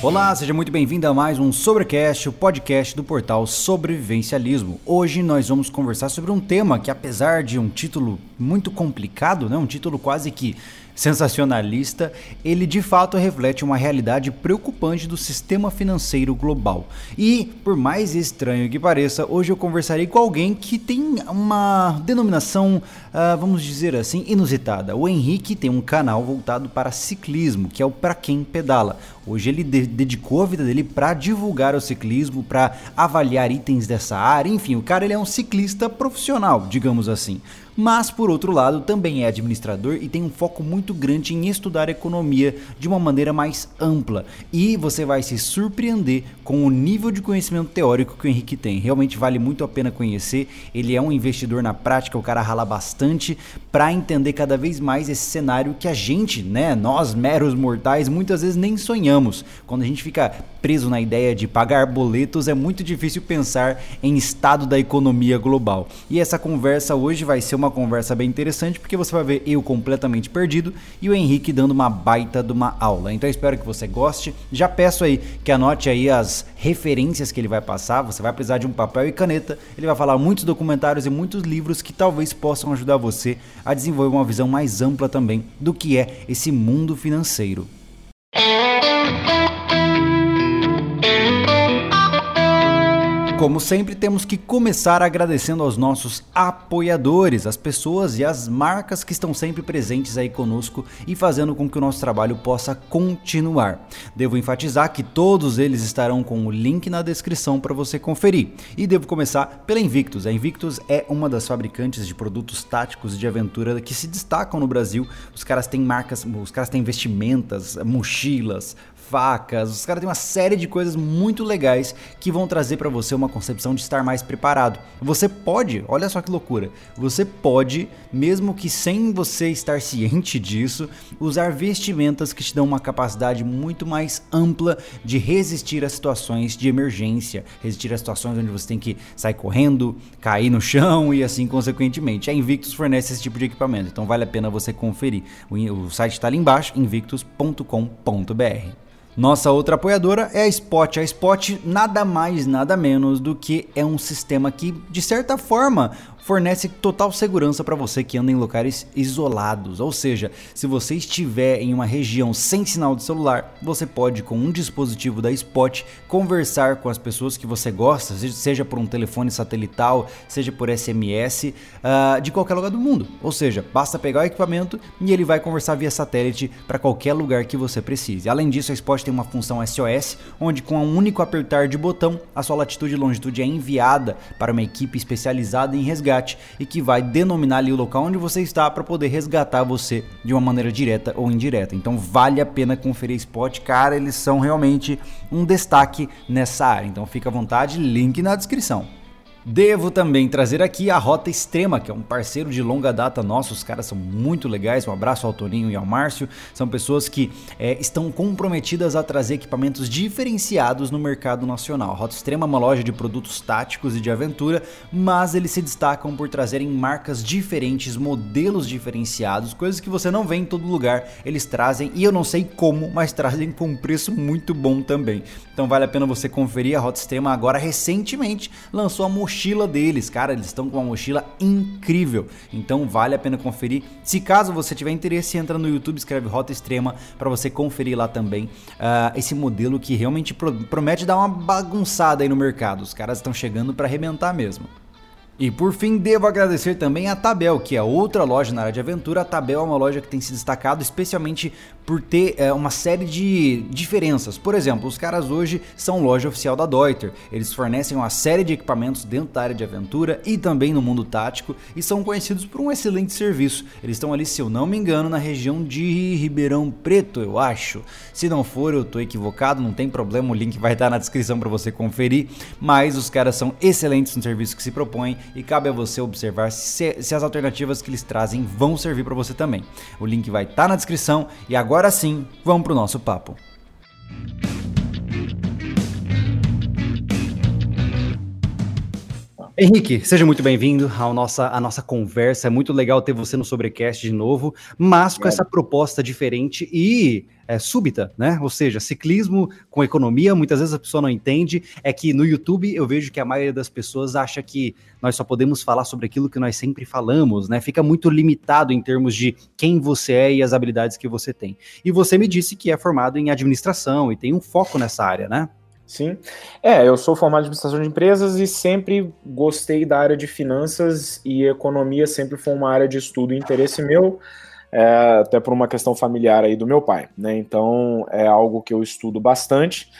Olá, seja muito bem-vindo a mais um Sobrecast, o podcast do portal Sobrevivencialismo. Hoje nós vamos conversar sobre um tema que, apesar de um título muito complicado, né, um título quase que sensacionalista, ele de fato reflete uma realidade preocupante do sistema financeiro global. E, por mais estranho que pareça, hoje eu conversarei com alguém que tem uma denominação, uh, vamos dizer assim, inusitada. O Henrique tem um canal voltado para ciclismo, que é o Pra Quem Pedala. Hoje ele de dedicou a vida dele para divulgar o ciclismo, para avaliar itens dessa área, enfim, o cara ele é um ciclista profissional, digamos assim mas por outro lado também é administrador e tem um foco muito grande em estudar economia de uma maneira mais ampla. E você vai se surpreender com o nível de conhecimento teórico que o Henrique tem. Realmente vale muito a pena conhecer. Ele é um investidor na prática, o cara rala bastante para entender cada vez mais esse cenário que a gente, né, nós meros mortais, muitas vezes nem sonhamos. Quando a gente fica preso na ideia de pagar boletos, é muito difícil pensar em estado da economia global. E essa conversa hoje vai ser uma conversa bem interessante, porque você vai ver eu completamente perdido e o Henrique dando uma baita de uma aula. Então espero que você goste. Já peço aí que anote aí as referências que ele vai passar. Você vai precisar de um papel e caneta. Ele vai falar muitos documentários e muitos livros que talvez possam ajudar você a desenvolver uma visão mais ampla também do que é esse mundo financeiro. Como sempre, temos que começar agradecendo aos nossos apoiadores, as pessoas e as marcas que estão sempre presentes aí conosco e fazendo com que o nosso trabalho possa continuar. Devo enfatizar que todos eles estarão com o link na descrição para você conferir. E devo começar pela Invictus. A Invictus é uma das fabricantes de produtos táticos de aventura que se destacam no Brasil. Os caras têm marcas, os caras têm vestimentas, mochilas, facas, os caras têm uma série de coisas muito legais que vão trazer para você uma concepção de estar mais preparado. Você pode, olha só que loucura, você pode, mesmo que sem você estar ciente disso, usar vestimentas que te dão uma capacidade muito mais ampla de resistir a situações de emergência, resistir a situações onde você tem que sair correndo, cair no chão e assim consequentemente. A Invictus fornece esse tipo de equipamento, então vale a pena você conferir. O site está ali embaixo, invictus.com.br. Nossa outra apoiadora é a Spot. A Spot nada mais, nada menos do que é um sistema que, de certa forma, fornece total segurança para você que anda em locais isolados. Ou seja, se você estiver em uma região sem sinal de celular, você pode, com um dispositivo da Spot, conversar com as pessoas que você gosta, seja por um telefone satelital, seja por SMS, uh, ah, de qualquer lugar do mundo. Ou seja, basta pegar o equipamento e ele vai conversar via satélite para qualquer lugar que você precise. Além disso, a Spot tem uma função SOS, onde com um único apertar de botão, a sua latitude e longitude é enviada para uma equipe especializada em resgate resgate e que vai denominar ali o local onde você está para poder resgatar você de uma maneira direta ou indireta. Então vale a pena conferir Spot, cara, eles são realmente um destaque nessa área. Então fica à vontade, link na descrição. Devo também trazer aqui a Rota Extrema, que é um parceiro de longa data nosso. Os caras são muito legais. Um abraço ao Toninho e ao Márcio. São pessoas que é, estão comprometidas a trazer equipamentos diferenciados no mercado nacional. A Rota Extrema é uma loja de produtos táticos e de aventura, mas eles se destacam por trazerem marcas diferentes, modelos diferenciados, coisas que você não vê em todo lugar. Eles trazem, e eu não sei como, mas trazem com um preço muito bom também. Então vale a pena você conferir. A Rota Extrema agora recentemente lançou a mochila mochila deles. Cara, eles estão com uma mochila incrível. Então vale a pena conferir. Se caso você tiver interesse, entra no YouTube, escreve Rota Extrema para você conferir lá também uh, esse modelo que realmente pro promete dar uma bagunçada aí no mercado. Os caras estão chegando para arrebentar mesmo. E por fim, devo agradecer também a Tabel, que é outra loja na área de aventura. A Tabel é uma loja que tem se destacado especialmente por ter é, uma série de diferenças. Por exemplo, os caras hoje são loja oficial da Deuter. Eles fornecem uma série de equipamentos dentro da área de aventura e também no mundo tático e são conhecidos por um excelente serviço. Eles estão ali, se eu não me engano, na região de Ribeirão Preto, eu acho. Se não for, eu estou equivocado, não tem problema, o link vai estar na descrição para você conferir. Mas os caras são excelentes no serviço que se propõem e cabe a você observar se, se as alternativas que eles trazem vão servir para você também. O link vai estar tá na descrição e agora sim, vamos para o nosso papo. Henrique, seja muito bem-vindo à nossa, à nossa conversa. É muito legal ter você no Sobrecast de novo, mas com é. essa proposta diferente e é, súbita, né? Ou seja, ciclismo com economia, muitas vezes a pessoa não entende. É que no YouTube eu vejo que a maioria das pessoas acha que nós só podemos falar sobre aquilo que nós sempre falamos, né? Fica muito limitado em termos de quem você é e as habilidades que você tem. E você me disse que é formado em administração e tem um foco nessa área, né? Sim. É, eu sou formado em administração de empresas e sempre gostei da área de finanças e economia sempre foi uma área de estudo e interesse meu, é, até por uma questão familiar aí do meu pai, né? Então é algo que eu estudo bastante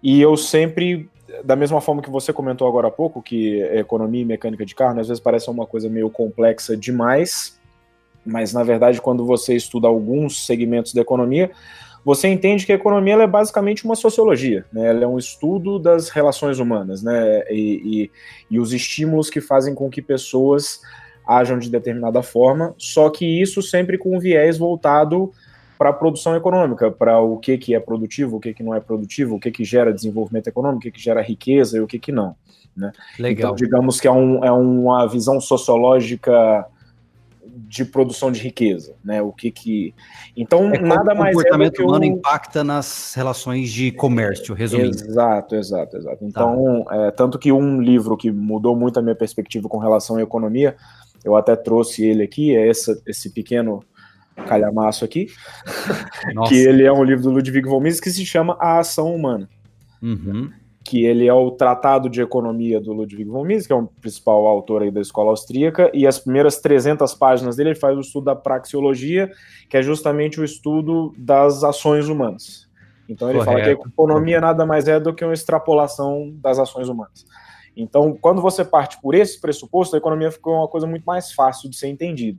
e eu sempre, da mesma forma que você comentou agora há pouco, que economia e mecânica de carro, né, às vezes parece uma coisa meio complexa demais, mas na verdade quando você estuda alguns segmentos da economia, você entende que a economia é basicamente uma sociologia, né? ela é um estudo das relações humanas né? E, e, e, os estímulos que fazem com que pessoas ajam de determinada forma, só que isso sempre com um viés voltado para a produção econômica, para o que, que é produtivo, o que, que não é produtivo, o que, que gera desenvolvimento econômico, o que, que gera riqueza e o que, que não. Né? Legal. Então, digamos que é, um, é uma visão sociológica de produção de riqueza, né? O que que então é nada mais o comportamento é humano eu... impacta nas relações de comércio, resumindo. Exato, exato, exato. Tá. Então, tá. é, tanto que um livro que mudou muito a minha perspectiva com relação à economia, eu até trouxe ele aqui, é esse, esse pequeno calhamaço aqui, que ele é um livro do Ludwig von Mises que se chama A Ação Humana. Uhum que ele é o Tratado de Economia do Ludwig von Mises, que é o principal autor aí da escola austríaca, e as primeiras 300 páginas dele ele faz o estudo da praxeologia, que é justamente o estudo das ações humanas. Então ele Correto. fala que a economia nada mais é do que uma extrapolação das ações humanas. Então, quando você parte por esse pressuposto, a economia ficou uma coisa muito mais fácil de ser entendida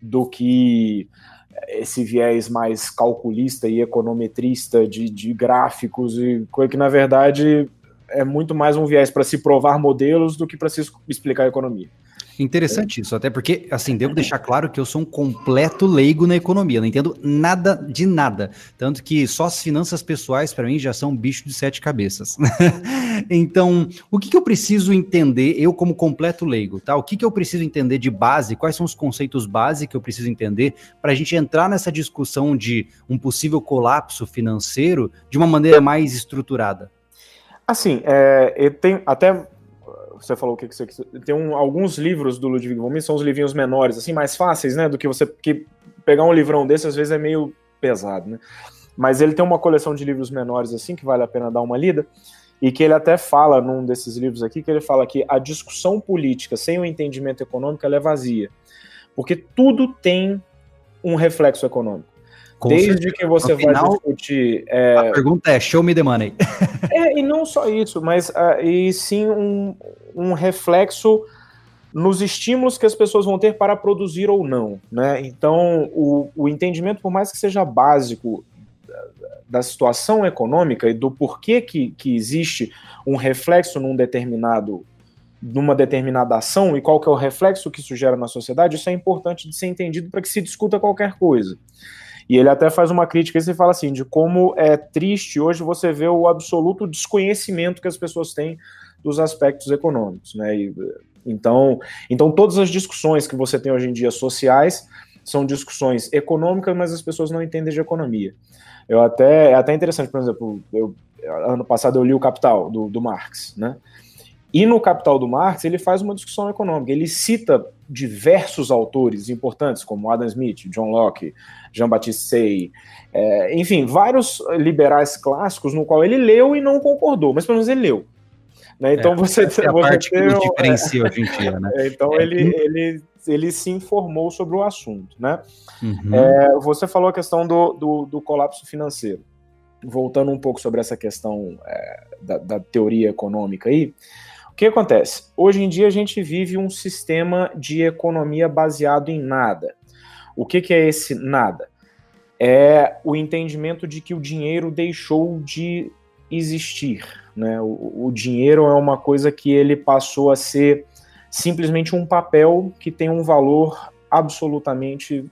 do que esse viés mais calculista e econometrista de, de gráficos e coisa que na verdade é muito mais um viés para se provar modelos do que para se explicar a economia. Interessante isso, até porque, assim, devo deixar claro que eu sou um completo leigo na economia, não entendo nada de nada. Tanto que só as finanças pessoais, para mim, já são um bicho de sete cabeças. então, o que, que, eu preciso entender, eu como completo leigo, tá? O que, que eu preciso entender de base, quais são os conceitos básicos que eu preciso entender para a gente entrar nessa discussão de um possível colapso financeiro de uma maneira mais estruturada? Assim, é, tem até você falou o que, que você tem um, alguns livros do Ludwig von Mises são os livrinhos menores, assim, mais fáceis, né, do que você que pegar um livrão desse às vezes é meio pesado, né? Mas ele tem uma coleção de livros menores assim que vale a pena dar uma lida e que ele até fala num desses livros aqui que ele fala que a discussão política sem o entendimento econômico é vazia, porque tudo tem um reflexo econômico. Com Desde certeza. que você vai discutir. É... A pergunta é: show me the money. é, e não só isso, mas uh, e sim um, um reflexo nos estímulos que as pessoas vão ter para produzir ou não. Né? Então, o, o entendimento, por mais que seja básico da situação econômica e do porquê que, que existe um reflexo num determinado numa determinada ação e qual que é o reflexo que isso gera na sociedade, isso é importante de ser entendido para que se discuta qualquer coisa. E ele até faz uma crítica e fala assim, de como é triste hoje você ver o absoluto desconhecimento que as pessoas têm dos aspectos econômicos, né? E, então, então todas as discussões que você tem hoje em dia sociais são discussões econômicas, mas as pessoas não entendem de economia. Eu até é até interessante, por exemplo, eu, ano passado eu li o Capital do, do Marx, né? E no Capital do Marx, ele faz uma discussão econômica. Ele cita diversos autores importantes, como Adam Smith, John Locke, Jean-Baptiste Say, é, enfim, vários liberais clássicos no qual ele leu e não concordou, mas pelo menos ele leu. Né? Então é, você, é a você parte tem, que diferencia hoje em dia, né? É, então é. ele, ele, ele se informou sobre o assunto, né? Uhum. É, você falou a questão do, do, do colapso financeiro voltando um pouco sobre essa questão da, da, teoria econômica aí, que acontece? Hoje em dia a gente vive um sistema de economia baseado em nada. O que, que é esse nada? É o entendimento de que o dinheiro deixou de existir. Né? O, o dinheiro é uma coisa que ele passou a ser simplesmente um papel que tem um valor absolutamente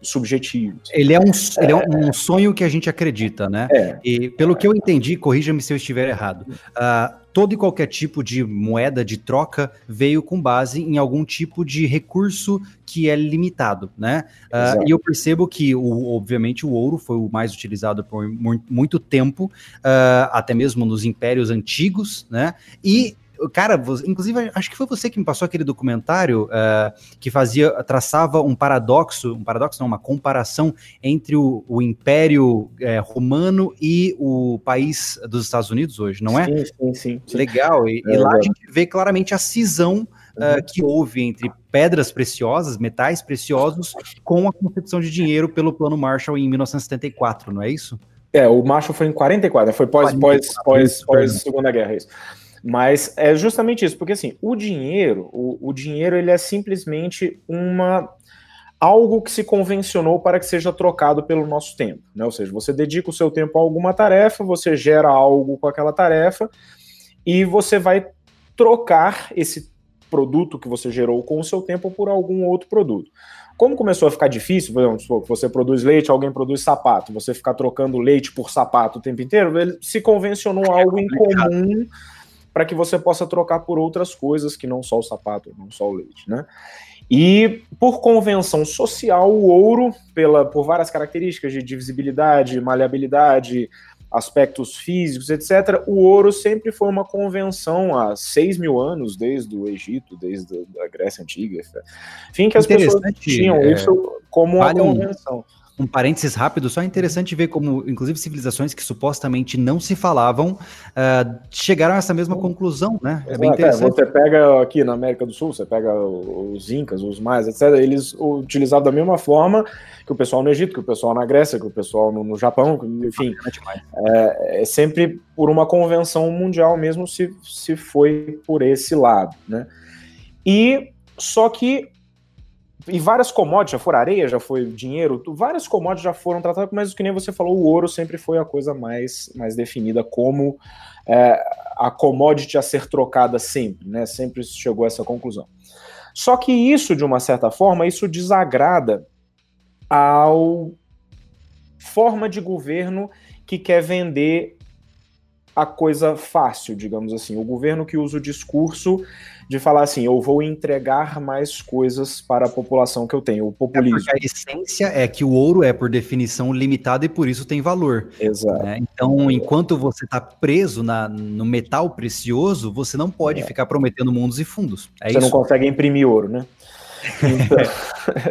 subjetivos. Ele é um, é, ele é um sonho que a gente acredita, né? É, e pelo é, que eu entendi, corrija-me se eu estiver errado. Uh, todo e qualquer tipo de moeda de troca veio com base em algum tipo de recurso que é limitado, né? Uh, e eu percebo que, o, obviamente, o ouro foi o mais utilizado por muito tempo, uh, até mesmo nos impérios antigos, né? E Cara, inclusive, acho que foi você que me passou aquele documentário uh, que fazia, traçava um paradoxo, um paradoxo não, uma comparação entre o, o Império é, Romano e o país dos Estados Unidos hoje, não é? Sim, sim, sim. sim. Legal. E, é, e lá é. a gente vê claramente a cisão Uh, que houve entre pedras preciosas, metais preciosos, com a concepção de dinheiro pelo Plano Marshall em 1974, não é isso? É, o Marshall foi em 44, foi pós, pós, pós, pós Segunda Guerra, isso. Mas é justamente isso, porque assim, o dinheiro, o, o dinheiro ele é simplesmente uma algo que se convencionou para que seja trocado pelo nosso tempo, né? Ou seja, você dedica o seu tempo a alguma tarefa, você gera algo com aquela tarefa e você vai trocar esse produto que você gerou com o seu tempo por algum outro produto. Como começou a ficar difícil, por exemplo, você produz leite, alguém produz sapato, você ficar trocando leite por sapato o tempo inteiro, ele se convencionou é algo em comum para que você possa trocar por outras coisas que não só o sapato, não só o leite, né? E por convenção social, o ouro, pela, por várias características de divisibilidade, maleabilidade, aspectos físicos, etc., o ouro sempre foi uma convenção há 6 mil anos, desde o Egito, desde a Grécia Antiga. Enfim, que as pessoas tinham é, isso como uma vale convenção. Um um parênteses rápido, só é interessante ver como, inclusive, civilizações que supostamente não se falavam uh, chegaram a essa mesma conclusão, né? É bem é, interessante. É, você pega aqui na América do Sul, você pega os Incas, os Maias, etc., eles utilizavam da mesma forma que o pessoal no Egito, que o pessoal na Grécia, que o pessoal no, no Japão, enfim. É, é, sempre por uma convenção mundial mesmo se, se foi por esse lado, né? E só que e várias commodities, já foram areia, já foi dinheiro, várias commodities já foram tratadas, mas o que nem você falou, o ouro sempre foi a coisa mais, mais definida como é, a commodity a ser trocada sempre, né? Sempre chegou a essa conclusão. Só que isso, de uma certa forma, isso desagrada ao forma de governo que quer vender a coisa fácil, digamos assim. O governo que usa o discurso de falar assim, eu vou entregar mais coisas para a população que eu tenho, o populismo. É a essência é que o ouro é, por definição, limitado e por isso tem valor. Exato. Né? Então, enquanto você está preso na, no metal precioso, você não pode é. ficar prometendo mundos e fundos. É você isso. não consegue imprimir ouro, né? Então,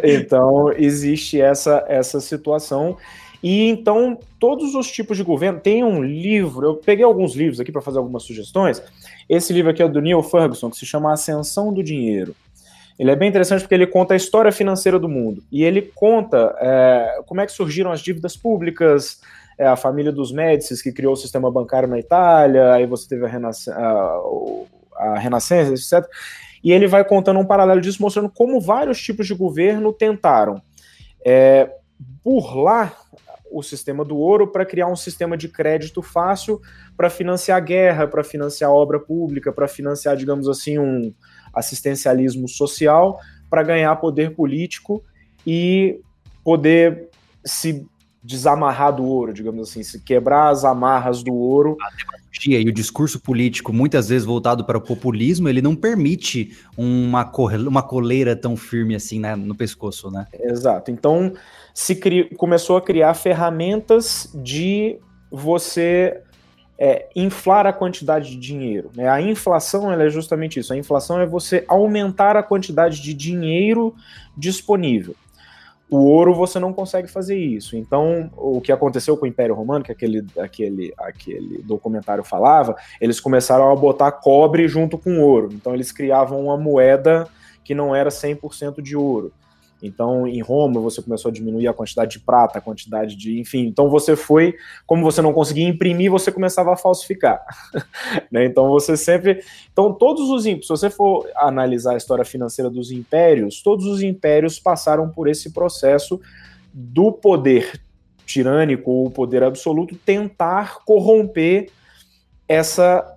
então existe essa, essa situação. E então, todos os tipos de governo. Tem um livro, eu peguei alguns livros aqui para fazer algumas sugestões. Esse livro aqui é do Neil Ferguson, que se chama Ascensão do Dinheiro. Ele é bem interessante porque ele conta a história financeira do mundo. E ele conta é, como é que surgiram as dívidas públicas, é, a família dos Médicis que criou o sistema bancário na Itália, aí você teve a, a, a Renascença, etc. E ele vai contando um paralelo disso, mostrando como vários tipos de governo tentaram é, burlar o sistema do ouro para criar um sistema de crédito fácil para financiar guerra, para financiar obra pública, para financiar, digamos assim, um assistencialismo social, para ganhar poder político e poder se desamarrar do ouro, digamos assim, se quebrar as amarras do ouro. A demagogia e o discurso político, muitas vezes voltado para o populismo, ele não permite uma, uma coleira tão firme assim né, no pescoço, né? Exato. Então, se cri... começou a criar ferramentas de você é, inflar a quantidade de dinheiro. Né? A inflação é justamente isso. A inflação é você aumentar a quantidade de dinheiro disponível. O ouro você não consegue fazer isso. Então, o que aconteceu com o Império Romano, que aquele, aquele, aquele documentário falava, eles começaram a botar cobre junto com ouro. Então, eles criavam uma moeda que não era 100% de ouro. Então, em Roma, você começou a diminuir a quantidade de prata, a quantidade de. Enfim, então você foi. Como você não conseguia imprimir, você começava a falsificar. né? Então, você sempre. Então, todos os. Se você for analisar a história financeira dos impérios, todos os impérios passaram por esse processo do poder tirânico ou poder absoluto tentar corromper essa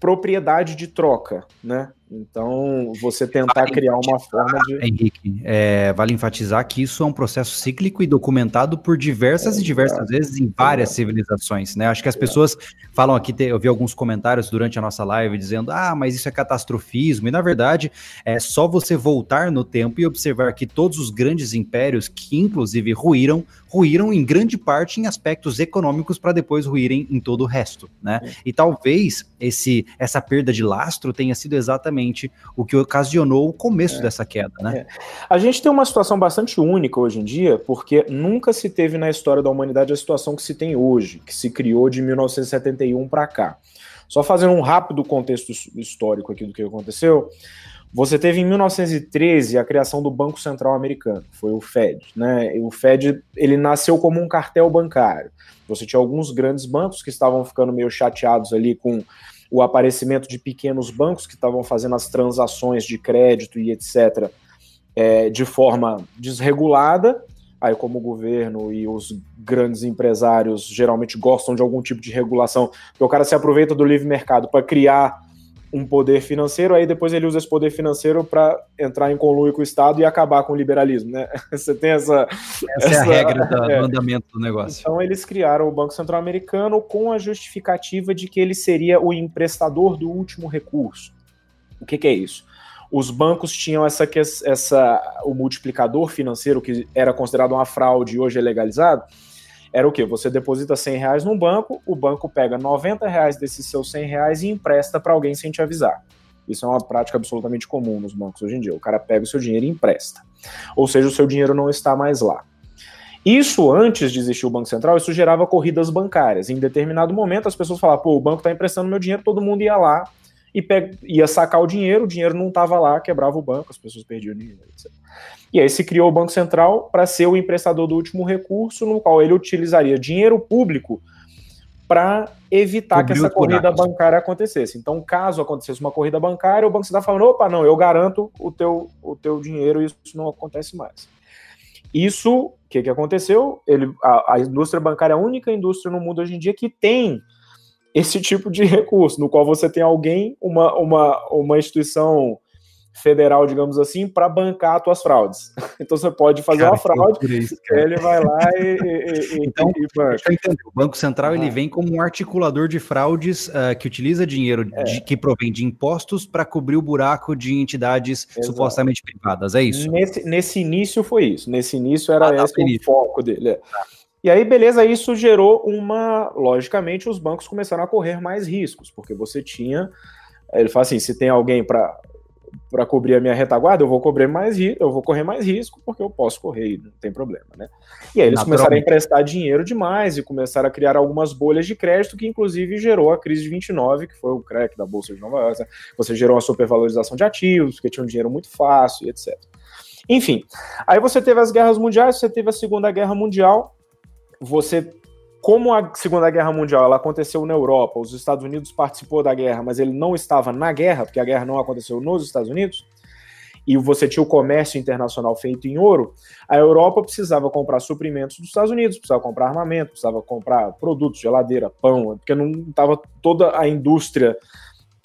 propriedade de troca, né? Então, você tentar vale criar uma forma de. Henrique, é, vale enfatizar que isso é um processo cíclico e documentado por diversas é, e diversas é, vezes em várias é. civilizações, né? Acho que as pessoas falam aqui, eu vi alguns comentários durante a nossa live dizendo, ah, mas isso é catastrofismo, e na verdade é só você voltar no tempo e observar que todos os grandes impérios, que inclusive ruíram, ruíram em grande parte em aspectos econômicos para depois ruírem em todo o resto, né? E talvez esse, essa perda de lastro tenha sido exatamente o que ocasionou o começo é. dessa queda, né? É. A gente tem uma situação bastante única hoje em dia, porque nunca se teve na história da humanidade a situação que se tem hoje, que se criou de 1971 para cá. Só fazendo um rápido contexto histórico aqui do que aconteceu, você teve em 1913 a criação do Banco Central Americano, foi o Fed, né? o Fed ele nasceu como um cartel bancário. Você tinha alguns grandes bancos que estavam ficando meio chateados ali com o aparecimento de pequenos bancos que estavam fazendo as transações de crédito e etc. É, de forma desregulada. Aí, como o governo e os grandes empresários geralmente gostam de algum tipo de regulação, porque o cara se aproveita do livre mercado para criar um poder financeiro, aí depois ele usa esse poder financeiro para entrar em conluio com o Estado e acabar com o liberalismo, né? Você tem essa... Essa, essa é a regra do é. andamento do negócio. Então eles criaram o Banco Central Americano com a justificativa de que ele seria o emprestador do último recurso. O que, que é isso? Os bancos tinham essa, essa o multiplicador financeiro que era considerado uma fraude e hoje é legalizado, era o que? Você deposita 100 reais no banco, o banco pega 90 reais desses seus 100 reais e empresta para alguém sem te avisar. Isso é uma prática absolutamente comum nos bancos hoje em dia. O cara pega o seu dinheiro e empresta. Ou seja, o seu dinheiro não está mais lá. Isso, antes de existir o Banco Central, isso gerava corridas bancárias. Em determinado momento, as pessoas falavam, pô, o banco está emprestando meu dinheiro, todo mundo ia lá e pega, ia sacar o dinheiro, o dinheiro não estava lá, quebrava o banco, as pessoas perdiam dinheiro, etc. E aí se criou o Banco Central para ser o emprestador do último recurso, no qual ele utilizaria dinheiro público para evitar Cobriu que essa corrida bancária acontecesse. Então, caso acontecesse uma corrida bancária, o Banco Central falando, opa, não, eu garanto o teu, o teu dinheiro e isso não acontece mais. Isso, o que, que aconteceu? Ele, a, a indústria bancária é a única indústria no mundo hoje em dia que tem esse tipo de recurso, no qual você tem alguém, uma, uma, uma instituição federal, digamos assim, para bancar as tuas fraudes. Então você pode fazer cara, uma fraude, isso, ele vai lá e, e, então, e banca. O Banco Central ah. ele vem como um articulador de fraudes uh, que utiliza dinheiro é. de, que provém de impostos para cobrir o buraco de entidades Exato. supostamente privadas, é isso? Nesse, nesse início foi isso, nesse início era ah, esse o foco dele. É. E aí, beleza, isso gerou uma. Logicamente, os bancos começaram a correr mais riscos, porque você tinha. Ele fala assim: se tem alguém para para cobrir a minha retaguarda, eu vou cobrir mais eu vou correr mais risco porque eu posso correr, não tem problema, né? E aí eles começaram a emprestar dinheiro demais e começaram a criar algumas bolhas de crédito que inclusive gerou a crise de 29, que foi o crack da bolsa de Nova York. Né? Você gerou uma supervalorização de ativos, porque tinha um dinheiro muito fácil, etc. Enfim, aí você teve as guerras mundiais, você teve a Segunda Guerra Mundial, você como a Segunda Guerra Mundial ela aconteceu na Europa, os Estados Unidos participou da guerra, mas ele não estava na guerra, porque a guerra não aconteceu nos Estados Unidos, e você tinha o comércio internacional feito em ouro, a Europa precisava comprar suprimentos dos Estados Unidos, precisava comprar armamento, precisava comprar produtos, geladeira, pão, porque não estava toda a indústria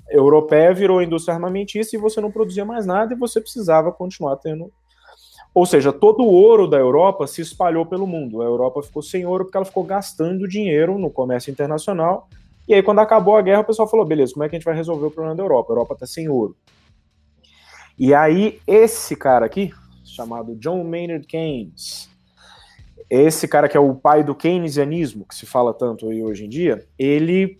europeia virou indústria armamentista e você não produzia mais nada e você precisava continuar tendo ou seja, todo o ouro da Europa se espalhou pelo mundo. A Europa ficou sem ouro porque ela ficou gastando dinheiro no comércio internacional. E aí, quando acabou a guerra, o pessoal falou: beleza, como é que a gente vai resolver o problema da Europa? A Europa está sem ouro. E aí, esse cara aqui, chamado John Maynard Keynes, esse cara que é o pai do keynesianismo, que se fala tanto aí hoje em dia, ele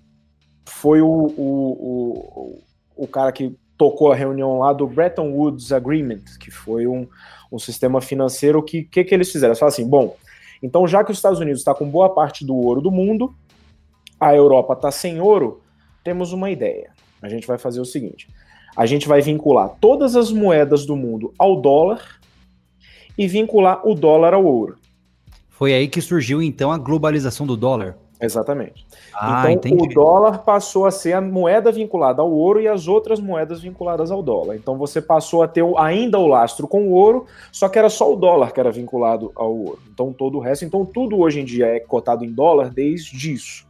foi o, o, o, o cara que tocou a reunião lá do Bretton Woods Agreement, que foi um, um sistema financeiro que que, que eles fizeram? Eles falaram assim, bom, então já que os Estados Unidos está com boa parte do ouro do mundo, a Europa está sem ouro, temos uma ideia. A gente vai fazer o seguinte: a gente vai vincular todas as moedas do mundo ao dólar e vincular o dólar ao ouro. Foi aí que surgiu então a globalização do dólar. Exatamente. Ah, então entendi. o dólar passou a ser a moeda vinculada ao ouro e as outras moedas vinculadas ao dólar. Então você passou a ter ainda o lastro com o ouro, só que era só o dólar que era vinculado ao ouro. Então todo o resto, então tudo hoje em dia é cotado em dólar desde isso,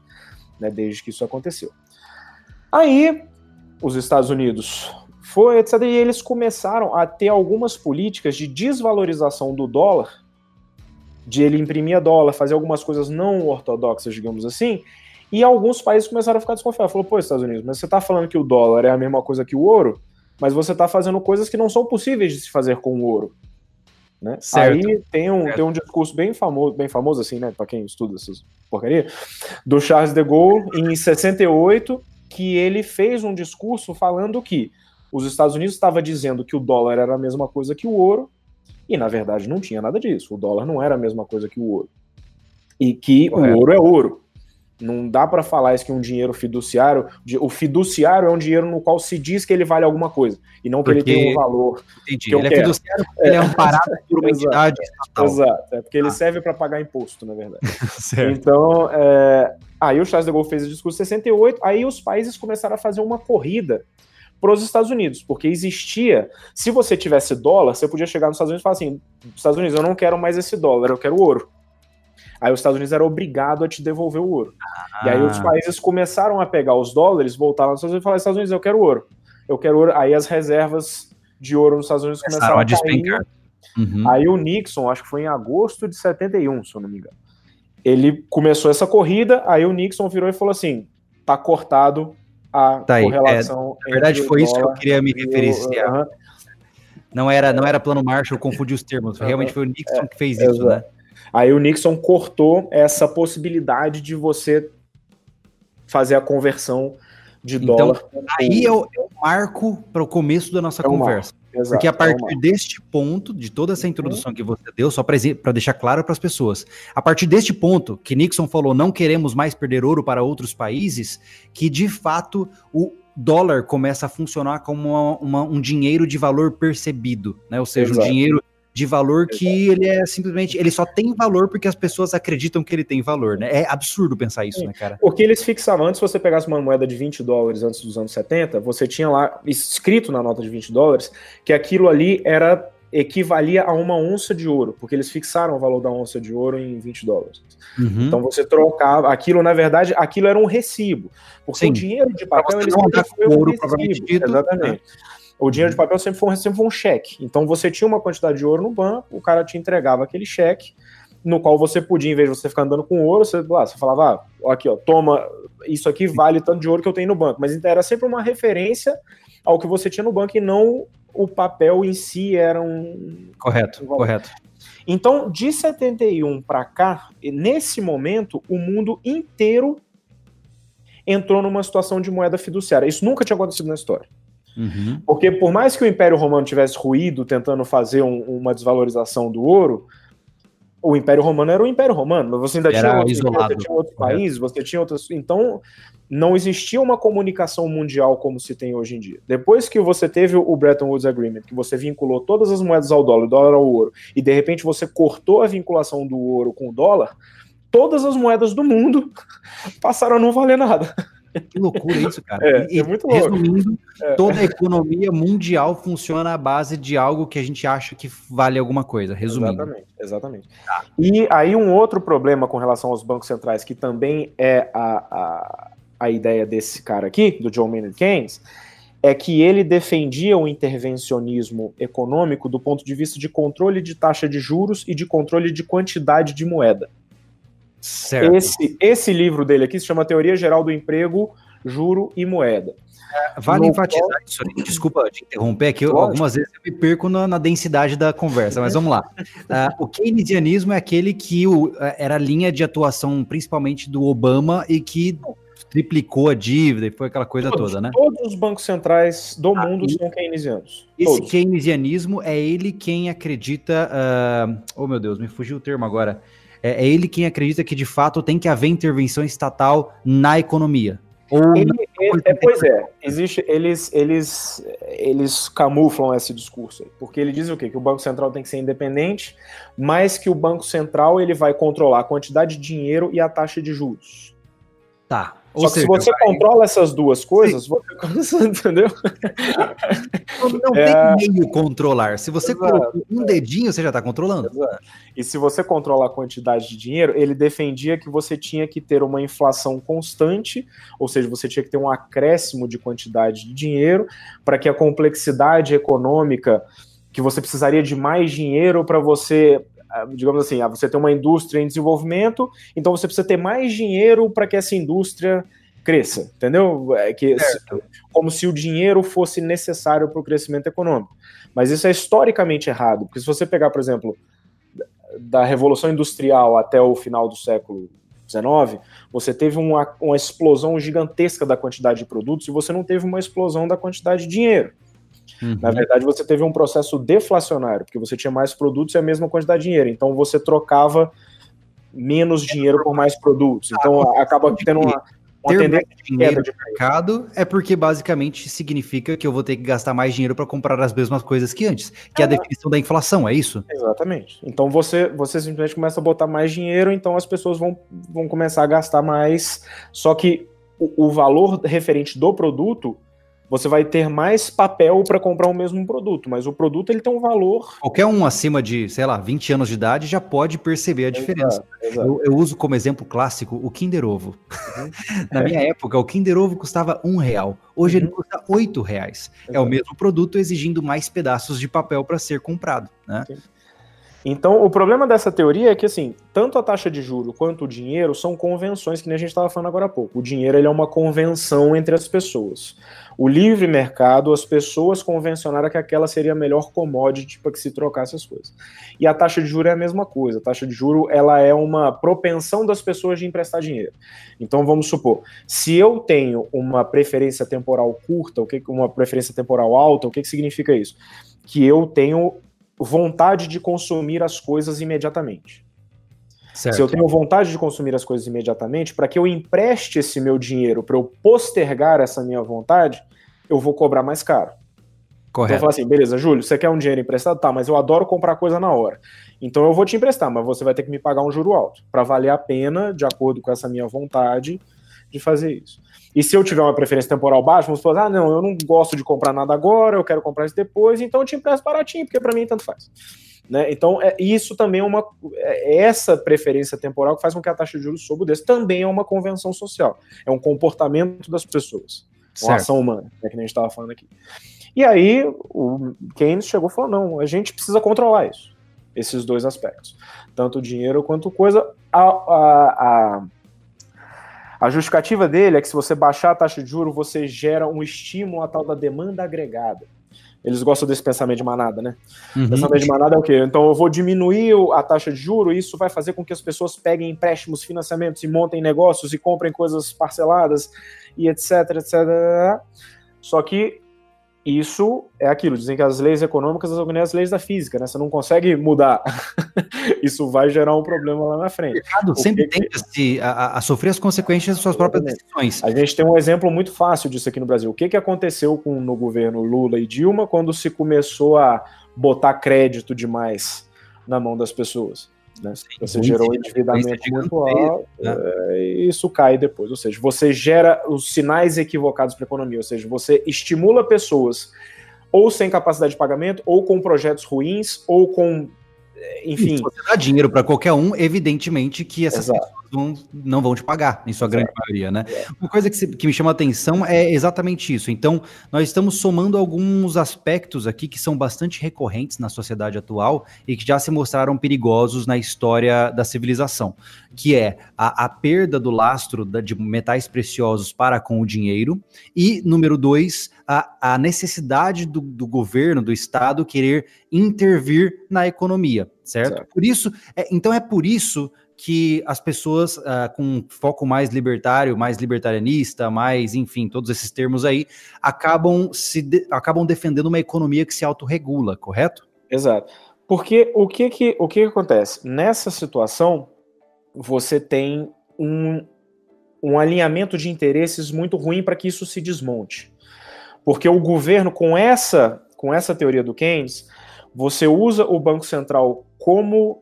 né, desde que isso aconteceu. Aí os Estados Unidos Foi, etc. E eles começaram a ter algumas políticas de desvalorização do dólar, de ele imprimir dólar, fazer algumas coisas não ortodoxas, digamos assim, e alguns países começaram a ficar desconfiados. Falou, pô, Estados Unidos, mas você está falando que o dólar é a mesma coisa que o ouro, mas você está fazendo coisas que não são possíveis de se fazer com o ouro. Né? Aí tem um, tem um discurso bem famoso, bem famoso assim, né, para quem estuda essas porcaria, do Charles de Gaulle em 68, que ele fez um discurso falando que os Estados Unidos estava dizendo que o dólar era a mesma coisa que o ouro, e na verdade não tinha nada disso. O dólar não era a mesma coisa que o ouro. E que Correto. o ouro é ouro. Não dá para falar isso que um dinheiro fiduciário. O fiduciário é um dinheiro no qual se diz que ele vale alguma coisa e não que porque... ele tem um valor. Entendi. ele é fiduciário porque é. ele é amparado por uma entidade estatal. Exato. É porque ele ah. serve para pagar imposto, na verdade. então, é... aí o Charles de Gaulle fez o discurso 68, aí os países começaram a fazer uma corrida para os Estados Unidos, porque existia, se você tivesse dólar, você podia chegar nos Estados Unidos e falar assim, Estados Unidos, eu não quero mais esse dólar, eu quero ouro. Aí os Estados Unidos era obrigado a te devolver o ouro. Ah. E aí os ah. países começaram a pegar os dólares, voltaram aos Estados Unidos e falaram: Estados Unidos, eu quero ouro. Eu quero ouro. Aí as reservas de ouro nos Estados Unidos começaram, começaram a, despencar. Uhum. Aí o Nixon, acho que foi em agosto de 71, se eu não me engano. Ele começou essa corrida, aí o Nixon virou e falou assim: tá cortado a tá correlação. É, na verdade, foi isso que eu queria me referir. O, uhum. Não era, não era plano Marshall, eu confundi os termos. Realmente foi o Nixon é, que fez isso, né? Aí o Nixon cortou essa possibilidade de você fazer a conversão de então, dólar. Aí é o, é o marco para o começo da nossa é conversa. Exato, Porque a é partir é deste ponto, de toda essa introdução uhum. que você deu, só para deixar claro para as pessoas, a partir deste ponto que Nixon falou não queremos mais perder ouro para outros países, que de fato o dólar começa a funcionar como uma, uma, um dinheiro de valor percebido, né? Ou seja, Exato. um dinheiro de valor que ele é simplesmente, ele só tem valor porque as pessoas acreditam que ele tem valor, né? É absurdo pensar isso, Sim, né, cara? Porque eles fixavam, antes se você pegasse uma moeda de 20 dólares antes dos anos 70, você tinha lá escrito na nota de 20 dólares que aquilo ali era equivalia a uma onça de ouro, porque eles fixaram o valor da onça de ouro em 20 dólares. Uhum. Então você trocava aquilo, na verdade, aquilo era um recibo, porque Sim. o dinheiro de papel ele sempre foi um ouro, recibo, dito, exatamente. Né? O dinheiro de papel sempre foi, sempre foi um cheque. Então você tinha uma quantidade de ouro no banco, o cara te entregava aquele cheque, no qual você podia, em vez de você ficar andando com ouro, você, lá, você falava, ah, aqui, ó, toma, isso aqui vale tanto de ouro que eu tenho no banco. Mas era sempre uma referência ao que você tinha no banco e não o papel em si era um. Correto, um correto. Então, de 71 para cá, nesse momento, o mundo inteiro entrou numa situação de moeda fiduciária. Isso nunca tinha acontecido na história. Uhum. Porque por mais que o Império Romano tivesse ruído tentando fazer um, uma desvalorização do ouro, o Império Romano era o Império Romano, mas você ainda tinha, outros, você tinha outros países, você tinha outras. Então, não existia uma comunicação mundial como se tem hoje em dia. Depois que você teve o Bretton Woods Agreement, que você vinculou todas as moedas ao dólar, o dólar ao ouro, e de repente você cortou a vinculação do ouro com o dólar, todas as moedas do mundo passaram a não valer nada. Que loucura isso, cara. É, e, é muito louco. Resumindo, é. toda a economia mundial funciona à base de algo que a gente acha que vale alguma coisa, resumindo. Exatamente, exatamente. Tá. E aí um outro problema com relação aos bancos centrais, que também é a, a, a ideia desse cara aqui, do John Maynard Keynes, é que ele defendia o intervencionismo econômico do ponto de vista de controle de taxa de juros e de controle de quantidade de moeda. Certo. Esse, esse livro dele aqui se chama Teoria Geral do Emprego, Juro e Moeda. É, vale no enfatizar qual... isso, desculpa te interromper, que eu, algumas vezes eu me perco na, na, densidade da conversa, mas vamos lá. Uh, o keynesianismo é aquele que o, era a linha de atuação principalmente do Obama e que triplicou a dívida e foi aquela coisa todos, toda, né? Todos os bancos centrais do ah, mundo são keynesianos. Esse todos. keynesianismo é ele quem acredita. Uh, oh meu Deus, me fugiu o termo agora é, é, ele quem acredita que de fato tem que haver intervenção estatal na economia. Ou ele, ele, é, pois é, existe, eles, eles, eles camuflam esse discurso aí, porque ele diz o quê? Que o Banco Central tem que ser independente, mas que o Banco Central ele vai controlar a quantidade de dinheiro e a taxa de juros. Tá. Ou Só que seja, se você vai... controla essas duas coisas, Sim. você entendeu? Não, não é... tem meio controlar. Se você colocar um dedinho, você já está controlando. Exato. E se você controla a quantidade de dinheiro, ele defendia que você tinha que ter uma inflação constante, ou seja, você tinha que ter um acréscimo de quantidade de dinheiro para que a complexidade econômica que você precisaria de mais dinheiro para você digamos assim, você tem uma indústria em desenvolvimento, então você precisa ter mais dinheiro para que essa indústria cresça, entendeu? É que como se o dinheiro fosse necessário para o crescimento econômico. Mas isso é historicamente errado, porque se você pegar, por exemplo, da Revolução Industrial até o final do século XIX, você teve uma, uma explosão gigantesca da quantidade de produtos e você não teve uma explosão da quantidade de dinheiro. Uhum. Na verdade, você teve um processo deflacionário, porque você tinha mais produtos e a mesma quantidade de dinheiro. Então você trocava menos dinheiro por mais produtos. Então ah, acaba tendo uma, uma dinheiro de mercado é porque basicamente significa que eu vou ter que gastar mais dinheiro para comprar as mesmas coisas que antes, que é, é a definição da inflação, é isso? Exatamente. Então você, você simplesmente começa a botar mais dinheiro, então as pessoas vão, vão começar a gastar mais. Só que o, o valor referente do produto você vai ter mais papel para comprar o mesmo produto, mas o produto ele tem um valor. Qualquer um acima de, sei lá, 20 anos de idade já pode perceber a diferença. Exato, exato. Eu, eu, uso como exemplo clássico o Kinder Ovo. Uhum. Na minha época, o Kinder Ovo custava um real. Hoje uhum. ele custa oito reais. Exato. É o mesmo produto exigindo mais pedaços de papel para ser comprado. Né? Sim. Então, o problema dessa teoria é que, assim, tanto a taxa de juro quanto o dinheiro são convenções, que nem a gente estava falando agora há pouco. O dinheiro ele é uma convenção entre as pessoas. O livre mercado, as pessoas convencionaram que aquela seria a melhor commodity para que se trocasse as coisas. E a taxa de juro é a mesma coisa. A taxa de juro ela é uma propensão das pessoas de emprestar dinheiro. Então, vamos supor, se eu tenho uma preferência temporal curta, o que uma preferência temporal alta, o que, que significa isso? Que eu tenho vontade de consumir as coisas imediatamente. Certo. Se eu tenho vontade de consumir as coisas imediatamente, para que eu empreste esse meu dinheiro para eu postergar essa minha vontade, eu vou cobrar mais caro. Correto. Então eu falo assim, beleza, Júlio, você quer um dinheiro emprestado? Tá, mas eu adoro comprar coisa na hora. Então eu vou te emprestar, mas você vai ter que me pagar um juro alto, para valer a pena, de acordo com essa minha vontade, de fazer isso. E se eu tiver uma preferência temporal baixa, vamos falar, ah, não, eu não gosto de comprar nada agora, eu quero comprar isso depois, então eu te empresto baratinho, porque para mim tanto faz. Né? Então, é, isso também é uma. É, essa preferência temporal que faz com que a taxa de juros suba desse também é uma convenção social. É um comportamento das pessoas. Uma ação humana, né, que nem a gente estava falando aqui. E aí, o Keynes chegou e falou: não, a gente precisa controlar isso, esses dois aspectos. Tanto dinheiro quanto coisa. a, a, a a justificativa dele é que se você baixar a taxa de juro, você gera um estímulo à tal da demanda agregada. Eles gostam desse pensamento de manada, né? Uhum. Pensamento de manada é o quê? Então eu vou diminuir a taxa de juro e isso vai fazer com que as pessoas peguem empréstimos, financiamentos e montem negócios e comprem coisas parceladas e etc, etc. Só que isso é aquilo, dizem que as leis econômicas são as leis da física, né? Você não consegue mudar. isso vai gerar um problema lá na frente. O mercado sempre tende a, a, sofrer as consequências das suas próprias decisões. A gente tem um exemplo muito fácil disso aqui no Brasil. O que, que aconteceu com, no governo Lula e Dilma quando se começou a botar crédito demais na mão das pessoas? Né? Você gerou um endividamento muito alto né? é, e isso cai depois. Ou seja, você gera os sinais equivocados para a economia. Ou seja, você estimula pessoas ou sem capacidade de pagamento, ou com projetos ruins, ou com enfim. Se você dá dinheiro para qualquer um, evidentemente que essas Exato. pessoas vão, não vão te pagar, em sua grande maioria, né? É. Uma coisa que, se, que, me chama a atenção é exatamente isso. Então, nós estamos somando alguns aspectos aqui que são bastante recorrentes na sociedade atual e que já se mostraram perigosos na história da civilização, que é a, a perda do lastro da, de metais preciosos para com o dinheiro e, número dois, a, a necessidade do, do, governo, do Estado, querer intervir na economia, certo? certo. Por isso, é, então é por isso que as pessoas uh, com foco mais libertário, mais libertarianista, mais, enfim, todos esses termos aí, acabam se de, acabam defendendo uma economia que se autorregula, correto? Exato. Porque o que que, o que, que acontece? Nessa situação, você tem um, um alinhamento de interesses muito ruim para que isso se desmonte. Porque o governo, com essa, com essa teoria do Keynes, você usa o Banco Central como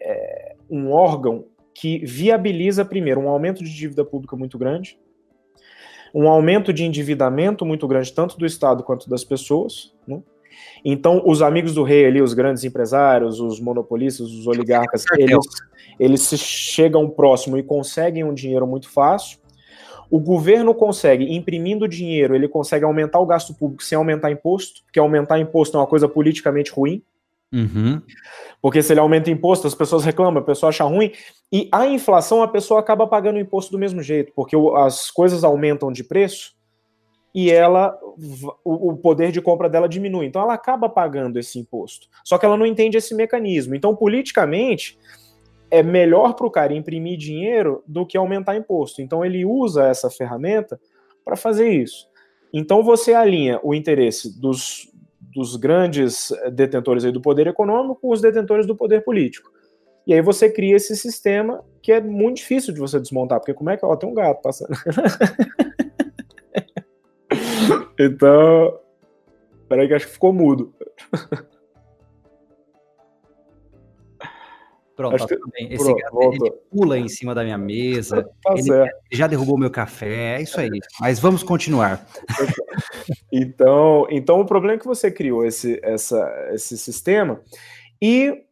é, um órgão que viabiliza, primeiro, um aumento de dívida pública muito grande, um aumento de endividamento muito grande, tanto do Estado quanto das pessoas. Né? Então, os amigos do rei ali, os grandes empresários, os monopolistas, os oligarcas, eles, eles se chegam próximo e conseguem um dinheiro muito fácil. O governo consegue, imprimindo dinheiro, ele consegue aumentar o gasto público sem aumentar imposto, porque aumentar imposto é uma coisa politicamente ruim. Uhum. Porque se ele aumenta imposto, as pessoas reclamam, a pessoa acha ruim. E a inflação, a pessoa acaba pagando o imposto do mesmo jeito, porque as coisas aumentam de preço e ela o poder de compra dela diminui. Então ela acaba pagando esse imposto. Só que ela não entende esse mecanismo. Então, politicamente, é melhor para o cara imprimir dinheiro do que aumentar imposto. Então ele usa essa ferramenta para fazer isso. Então você alinha o interesse dos, dos grandes detentores do poder econômico com os detentores do poder político. E aí você cria esse sistema que é muito difícil de você desmontar, porque como é que ó, tem um gato passando? então, peraí que acho que ficou mudo. Pronto, tá tudo bem. Esse Pronto, gato ele pula em cima da minha mesa. Tá ele, ele, já derrubou meu café. É isso aí. Mas vamos continuar. Então, então o problema é que você criou esse, essa, esse sistema e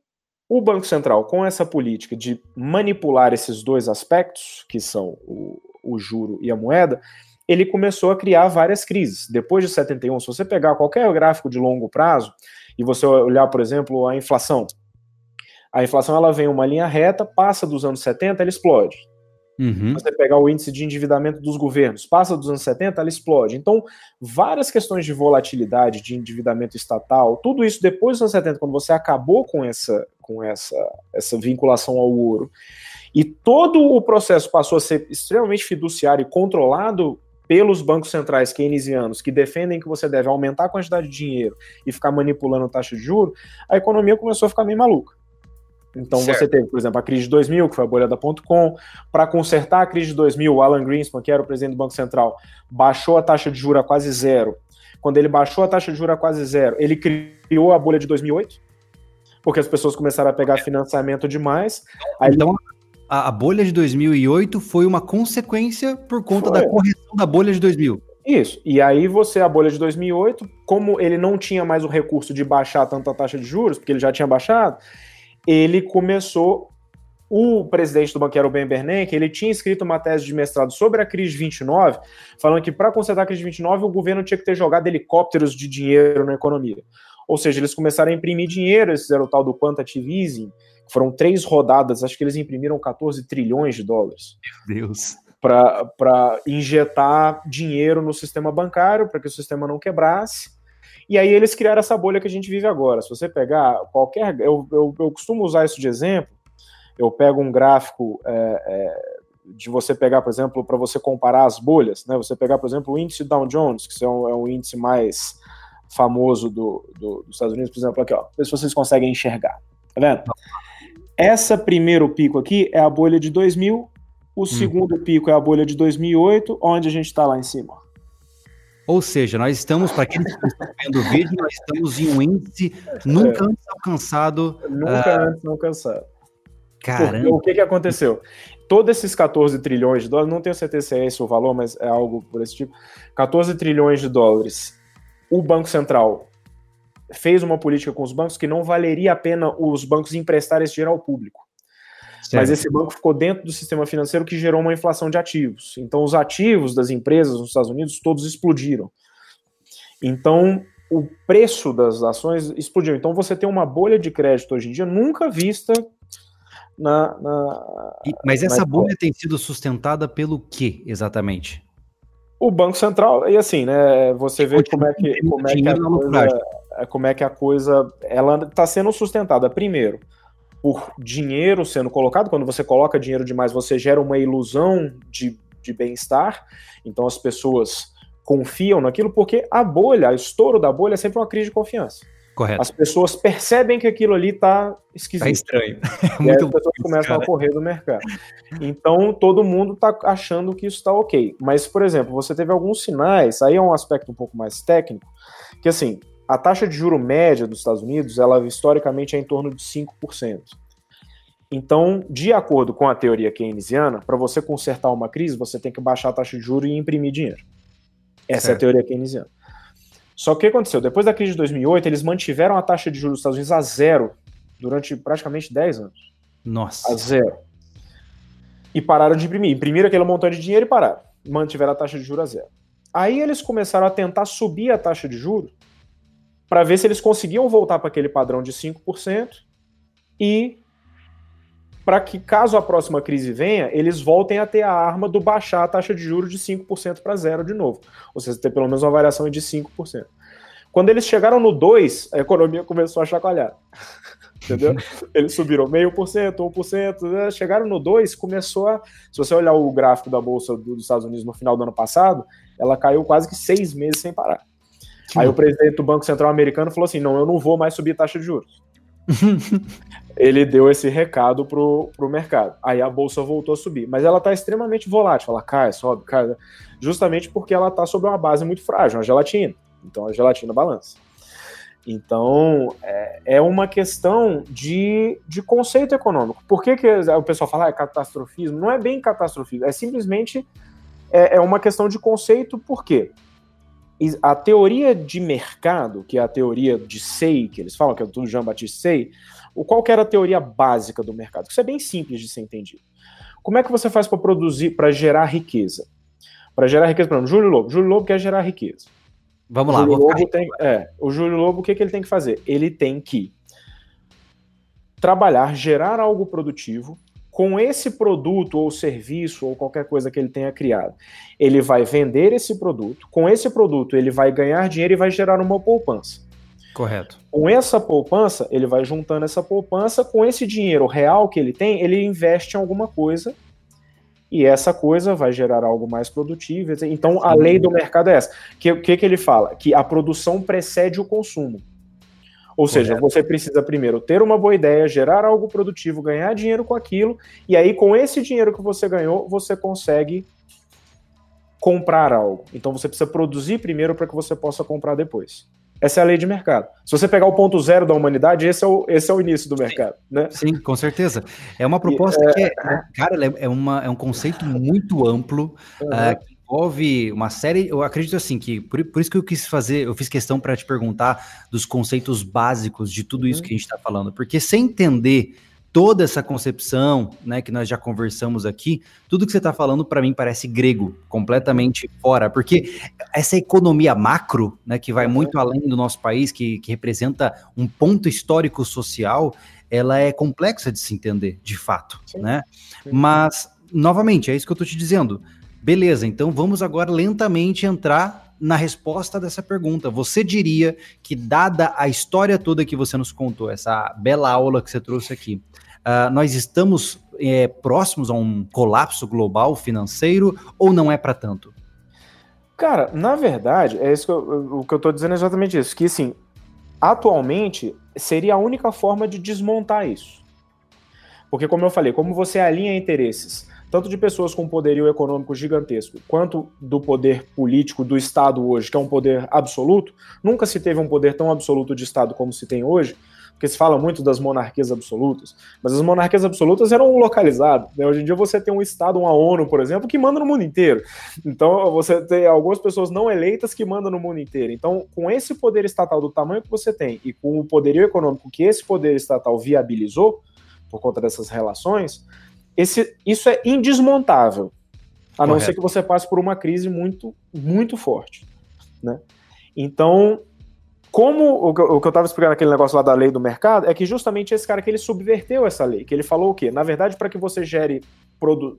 o Banco Central, com essa política de manipular esses dois aspectos, que são o, o juro e a moeda, ele começou a criar várias crises. Depois de 71, se você pegar qualquer gráfico de longo prazo e você olhar, por exemplo, a inflação, a inflação ela vem uma linha reta, passa dos anos 70, ela explode. Uhum. Você pegar o índice de endividamento dos governos, passa dos anos 70, ela explode. Então, várias questões de volatilidade, de endividamento estatal, tudo isso depois dos anos 70, quando você acabou com essa, com essa, essa vinculação ao ouro, e todo o processo passou a ser extremamente fiduciário e controlado pelos bancos centrais keynesianos que defendem que você deve aumentar a quantidade de dinheiro e ficar manipulando a taxa de juros, a economia começou a ficar meio maluca. Então certo. você teve, por exemplo, a crise de 2000, que foi a bolha da .com. Para consertar a crise de 2000, o Alan Greenspan, que era o presidente do Banco Central, baixou a taxa de juros a quase zero. Quando ele baixou a taxa de juros a quase zero, ele criou a bolha de 2008, porque as pessoas começaram a pegar financiamento demais. Aí então, a, a bolha de 2008 foi uma consequência por conta foi. da correção da bolha de 2000. Isso. E aí você, a bolha de 2008, como ele não tinha mais o recurso de baixar tanto a taxa de juros, porque ele já tinha baixado, ele começou. O presidente do banco, era o Ben Bernanke, ele tinha escrito uma tese de mestrado sobre a crise de 29, falando que para consertar a crise de 29, o governo tinha que ter jogado helicópteros de dinheiro na economia. Ou seja, eles começaram a imprimir dinheiro, eles fizeram o tal do quantitative easing, foram três rodadas, acho que eles imprimiram 14 trilhões de dólares. Meu Deus. Para injetar dinheiro no sistema bancário, para que o sistema não quebrasse. E aí eles criaram essa bolha que a gente vive agora. Se você pegar qualquer. Eu, eu, eu costumo usar isso de exemplo. Eu pego um gráfico é, é, de você pegar, por exemplo, para você comparar as bolhas, né? Você pegar, por exemplo, o índice Dow Jones, que é um, é um índice mais famoso do, do, dos Estados Unidos, por exemplo, aqui, ó. Ver se vocês conseguem enxergar. Tá vendo? Essa primeiro pico aqui é a bolha de 2000, o hum. segundo pico é a bolha de 2008, onde a gente está lá em cima. Ou seja, nós estamos, para quem está vendo o vídeo, nós estamos em um índice nunca é. antes alcançado. Nunca uh... antes alcançado. Caramba. o que, que aconteceu? Todos esses 14 trilhões de dólares, não tenho certeza se é esse o valor, mas é algo por esse tipo. 14 trilhões de dólares. O Banco Central fez uma política com os bancos que não valeria a pena os bancos emprestarem esse dinheiro ao público. Certo. Mas esse banco ficou dentro do sistema financeiro que gerou uma inflação de ativos. Então, os ativos das empresas nos Estados Unidos todos explodiram. Então, o preço das ações explodiu. Então, você tem uma bolha de crédito hoje em dia nunca vista na. na Mas essa na bolha tem sido sustentada pelo que exatamente? O Banco Central, e assim, né? Você vê como é que, como é que a coisa, como é que a coisa ela está sendo sustentada. Primeiro, por dinheiro sendo colocado. Quando você coloca dinheiro demais, você gera uma ilusão de, de bem-estar. Então as pessoas confiam naquilo, porque a bolha, o estouro da bolha é sempre uma crise de confiança. Correto. As pessoas percebem que aquilo ali está esquisito. Tá estranho. É e aí as pessoas começam cara. a correr do mercado. Então todo mundo está achando que isso está ok. Mas, por exemplo, você teve alguns sinais, aí é um aspecto um pouco mais técnico, que assim, a taxa de juro média dos Estados Unidos, ela historicamente é em torno de 5%. Então, de acordo com a teoria keynesiana, para você consertar uma crise, você tem que baixar a taxa de juros e imprimir dinheiro. Essa certo. é a teoria keynesiana. Só que o que aconteceu? Depois da crise de 2008, eles mantiveram a taxa de juros dos Estados Unidos a zero durante praticamente 10 anos. Nossa. A zero. E pararam de imprimir. Imprimiram aquele montão de dinheiro e pararam. Mantiveram a taxa de juros a zero. Aí eles começaram a tentar subir a taxa de juros para ver se eles conseguiam voltar para aquele padrão de 5% e para que, caso a próxima crise venha, eles voltem a ter a arma do baixar a taxa de juros de 5% para zero de novo. Ou seja, ter pelo menos uma variação de 5%. Quando eles chegaram no 2%, a economia começou a chacoalhar. Entendeu? Eles subiram meio por cento, 1%, né? chegaram no 2%, começou a. Se você olhar o gráfico da Bolsa dos Estados Unidos no final do ano passado, ela caiu quase que seis meses sem parar. Que Aí bom. o presidente do Banco Central americano falou assim: não, eu não vou mais subir taxa de juros. ele deu esse recado pro, pro mercado. Aí a bolsa voltou a subir. Mas ela está extremamente volátil. Ela cai, sobe, cai. Justamente porque ela está sobre uma base muito frágil, uma gelatina. Então a gelatina balança. Então é, é uma questão de, de conceito econômico. Por que, que o pessoal fala ah, é catastrofismo? Não é bem catastrofismo, é simplesmente é, é uma questão de conceito, por quê? A teoria de mercado, que é a teoria de Say, que eles falam, que é do Jean-Baptiste o qual que era a teoria básica do mercado? Isso é bem simples de ser entendido. Como é que você faz para produzir, para gerar riqueza? Para gerar riqueza, por exemplo, Júlio Lobo. Júlio Lobo quer gerar riqueza. Vamos lá. Júlio Lobo tem, é, o Júlio Lobo, o que, que ele tem que fazer? Ele tem que trabalhar, gerar algo produtivo com esse produto ou serviço ou qualquer coisa que ele tenha criado. Ele vai vender esse produto, com esse produto ele vai ganhar dinheiro e vai gerar uma poupança. Correto. Com essa poupança, ele vai juntando essa poupança, com esse dinheiro real que ele tem, ele investe em alguma coisa e essa coisa vai gerar algo mais produtivo. Então, a lei do mercado é essa. O que, que, que ele fala? Que a produção precede o consumo. Ou Correto. seja, você precisa primeiro ter uma boa ideia, gerar algo produtivo, ganhar dinheiro com aquilo, e aí com esse dinheiro que você ganhou, você consegue comprar algo. Então você precisa produzir primeiro para que você possa comprar depois. Essa é a lei de mercado. Se você pegar o ponto zero da humanidade, esse é o, esse é o início do mercado. Né? Sim, com certeza. É uma proposta e, que, é, é, cara, é, uma, é um conceito muito amplo, uh, envolve uma série. Eu acredito assim que, por, por isso que eu quis fazer, eu fiz questão para te perguntar dos conceitos básicos de tudo isso uhum. que a gente está falando, porque sem entender toda essa concepção, né, que nós já conversamos aqui, tudo que você está falando para mim parece grego, completamente fora, porque essa economia macro, né, que vai muito além do nosso país, que, que representa um ponto histórico social, ela é complexa de se entender, de fato, né? Mas novamente, é isso que eu estou te dizendo. Beleza, então vamos agora lentamente entrar na resposta dessa pergunta. Você diria que, dada a história toda que você nos contou, essa bela aula que você trouxe aqui, Uh, nós estamos é, próximos a um colapso global financeiro ou não é para tanto? Cara, na verdade, é isso que eu, o que eu estou dizendo é exatamente isso, que assim, atualmente seria a única forma de desmontar isso. Porque como eu falei, como você alinha interesses tanto de pessoas com poderio econômico gigantesco, quanto do poder político do Estado hoje, que é um poder absoluto, nunca se teve um poder tão absoluto de Estado como se tem hoje, porque se fala muito das monarquias absolutas, mas as monarquias absolutas eram localizadas. Né? Hoje em dia você tem um Estado, uma ONU, por exemplo, que manda no mundo inteiro. Então você tem algumas pessoas não eleitas que mandam no mundo inteiro. Então, com esse poder estatal do tamanho que você tem e com o poderio econômico que esse poder estatal viabilizou, por conta dessas relações, esse, isso é indesmontável. A não ser que você passe por uma crise muito, muito forte. Né? Então, como o que, eu estava explicando aquele negócio lá da lei do mercado, é que justamente esse cara que ele subverteu essa lei, que ele falou o quê? Na verdade, para que você gere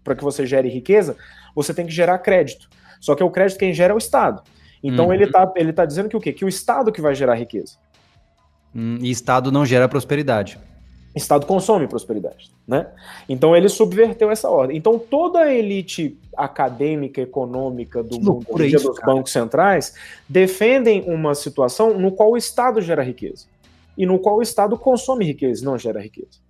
para que você gere riqueza, você tem que gerar crédito. Só que o crédito quem gera é o Estado. Então uhum. ele está ele tá dizendo que o quê? Que o Estado que vai gerar riqueza. Hum, e Estado não gera prosperidade. Estado consome prosperidade, né? Então ele subverteu essa ordem. Então toda a elite acadêmica, econômica do que mundo, isso, dos cara. bancos centrais, defendem uma situação no qual o Estado gera riqueza e no qual o Estado consome riqueza, não gera riqueza.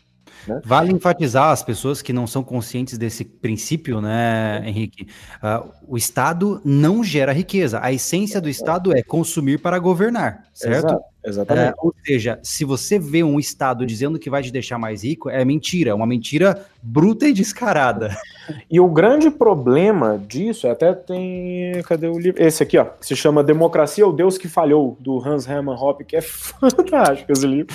Né? Vale enfatizar as pessoas que não são conscientes desse princípio, né, Henrique? Uh, o Estado não gera riqueza. A essência do Estado é consumir para governar, certo? Exato. Exatamente. É, ou seja, se você vê um Estado dizendo que vai te deixar mais rico, é mentira, é uma mentira bruta e descarada. E o grande problema disso, até tem. Cadê o livro? Esse aqui, ó, que se chama Democracia, o Deus que Falhou, do Hans Hermann Hoppe, que é fantástico esse livro.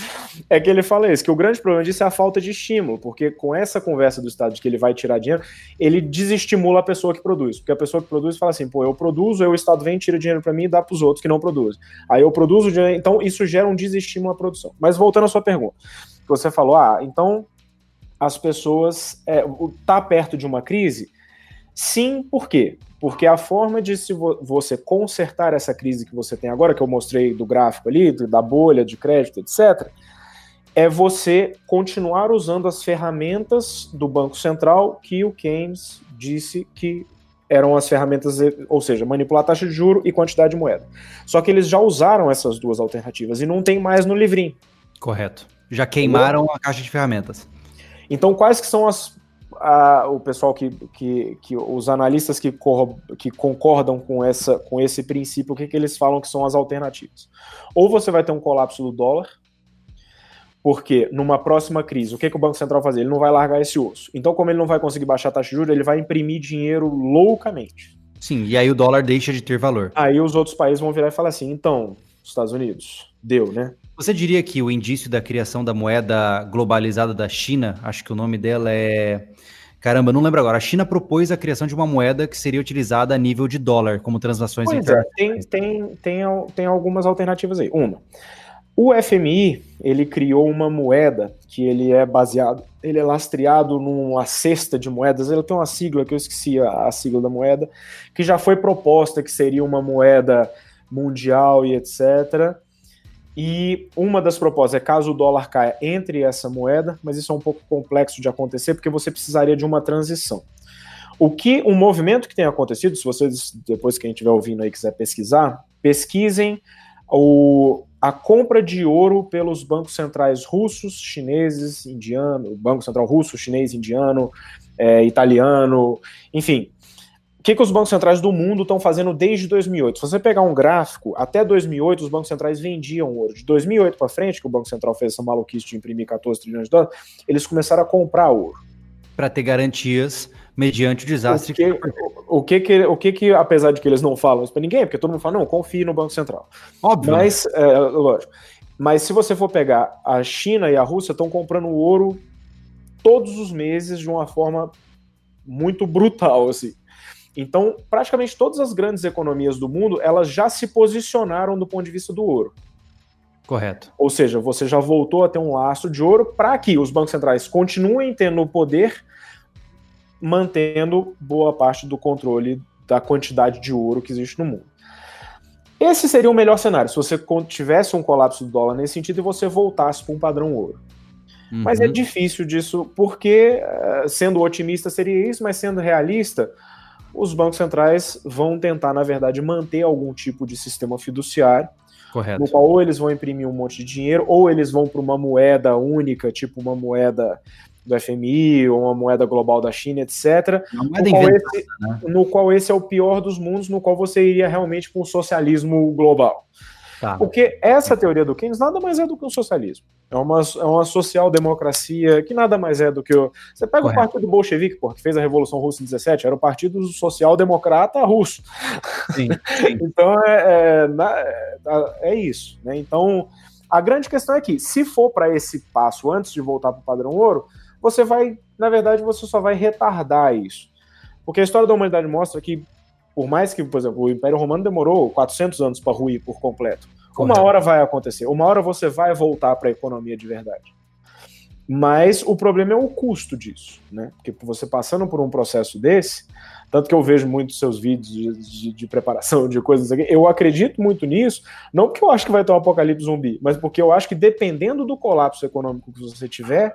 É que ele fala isso, que o grande problema disso é a falta de estímulo, porque com essa conversa do Estado de que ele vai tirar dinheiro, ele desestimula a pessoa que produz. Porque a pessoa que produz fala assim, pô, eu produzo, aí o Estado vem, tira dinheiro para mim e dá para os outros que não produzem. Aí eu produzo dinheiro, então isso gera um desestímulo à produção. Mas voltando à sua pergunta, você falou, ah, então as pessoas é, tá perto de uma crise? Sim, por quê? Porque a forma de se vo você consertar essa crise que você tem agora, que eu mostrei do gráfico ali, da bolha de crédito, etc., é você continuar usando as ferramentas do Banco Central que o Keynes disse que eram as ferramentas, ou seja, manipular a taxa de juro e quantidade de moeda. Só que eles já usaram essas duas alternativas e não tem mais no livrinho. Correto. Já queimaram a caixa de ferramentas. Então, quais que são as a, o pessoal que, que, que os analistas que, corro, que concordam com, essa, com esse princípio, o que, que eles falam que são as alternativas? Ou você vai ter um colapso do dólar, porque numa próxima crise, o que, que o Banco Central vai fazer? Ele não vai largar esse osso. Então, como ele não vai conseguir baixar a taxa de juros, ele vai imprimir dinheiro loucamente. Sim, e aí o dólar deixa de ter valor. Aí os outros países vão virar e falar assim: então, Estados Unidos, deu, né? Você diria que o indício da criação da moeda globalizada da China, acho que o nome dela é. Caramba, não lembro agora. A China propôs a criação de uma moeda que seria utilizada a nível de dólar, como transações pois é, tem, tem, tem, tem algumas alternativas aí. Uma, o FMI, ele criou uma moeda que ele é baseado, ele é lastreado numa cesta de moedas, ele tem uma sigla que eu esqueci a, a sigla da moeda, que já foi proposta que seria uma moeda mundial e etc. E uma das propostas é caso o dólar caia entre essa moeda, mas isso é um pouco complexo de acontecer porque você precisaria de uma transição. O que um movimento que tem acontecido, se vocês depois que a gente estiver ouvindo aí quiser pesquisar, pesquisem o, a compra de ouro pelos bancos centrais russos, chineses, indiano, Banco Central russo, chinês, indiano, é, italiano, enfim. O que, que os bancos centrais do mundo estão fazendo desde 2008? Se você pegar um gráfico, até 2008 os bancos centrais vendiam ouro. De 2008 para frente, que o Banco Central fez essa maluquice de imprimir 14 trilhões de dólares, eles começaram a comprar ouro. Para ter garantias mediante o desastre. O que, o que, que, o que, que, apesar de que eles não falam isso para ninguém, porque todo mundo fala, não, confie no Banco Central. Óbvio. Mas, é, lógico. Mas se você for pegar a China e a Rússia estão comprando ouro todos os meses de uma forma muito brutal, assim. Então, praticamente todas as grandes economias do mundo, elas já se posicionaram do ponto de vista do ouro. Correto. Ou seja, você já voltou a ter um lastro de ouro para que os bancos centrais continuem tendo o poder mantendo boa parte do controle da quantidade de ouro que existe no mundo. Esse seria o melhor cenário, se você tivesse um colapso do dólar nesse sentido e você voltasse para um padrão ouro. Uhum. Mas é difícil disso, porque, eh, sendo otimista, seria isso, mas sendo realista, os bancos centrais vão tentar, na verdade, manter algum tipo de sistema fiduciário, Correto. no qual ou eles vão imprimir um monte de dinheiro, ou eles vão para uma moeda única, tipo uma moeda do FMI, ou uma moeda global da China, etc. No qual, esse, né? no qual esse é o pior dos mundos, no qual você iria realmente para um socialismo global. Tá. Porque essa teoria do Keynes nada mais é do que o socialismo. É uma, é uma social-democracia que nada mais é do que. O... Você pega Correto. o partido bolchevique, pô, que fez a Revolução Russa em 17, era o Partido Social-Democrata Russo. Sim, sim. então é, é, é, isso. Né? Então a grande questão é que, se for para esse passo antes de voltar para o padrão ouro, você vai, na verdade, você só vai retardar isso. Porque a história da humanidade mostra que, por mais que, por exemplo, o Império Romano demorou 400 anos para ruir por completo, uma hora vai acontecer, uma hora você vai voltar para a economia de verdade. Mas o problema é o custo disso, né? Porque você passando por um processo desse, tanto que eu vejo muitos seus vídeos de, de, de, preparação de coisas aqui, eu acredito muito nisso, não porque eu acho que vai ter um apocalipse zumbi, mas porque eu acho que dependendo do colapso econômico que você tiver,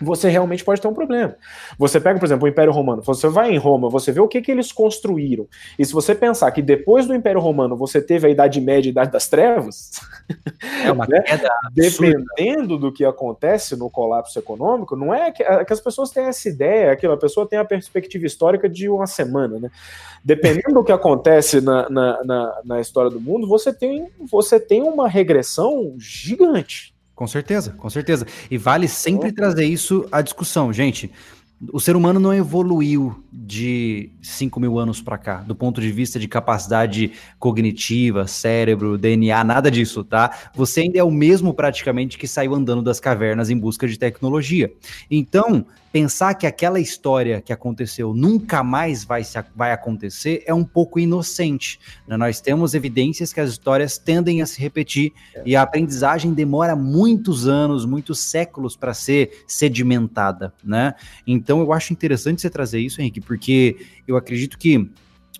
você realmente pode ter um problema. Você pega, por exemplo, o Império Romano, você vai em Roma, você vê o que, que eles construíram. E se você pensar que depois do Império Romano você teve a Idade Média e a Idade das Trevas, é uma né? queda dependendo do que acontece no colapso econômico, não é que, é que as pessoas têm essa ideia, é que a pessoa tem a perspectiva histórica de uma semana, né? Dependendo do que acontece na, na, na, na história do mundo, você tem, você tem uma regressão gigante. Com certeza, com certeza. E vale sempre trazer isso à discussão, gente. O ser humano não evoluiu de 5 mil anos para cá, do ponto de vista de capacidade cognitiva, cérebro, DNA, nada disso, tá? Você ainda é o mesmo praticamente que saiu andando das cavernas em busca de tecnologia. Então, pensar que aquela história que aconteceu nunca mais vai, se, vai acontecer é um pouco inocente. Né? Nós temos evidências que as histórias tendem a se repetir é. e a aprendizagem demora muitos anos, muitos séculos para ser sedimentada, né? Então eu acho interessante você trazer isso, Henrique, porque eu acredito que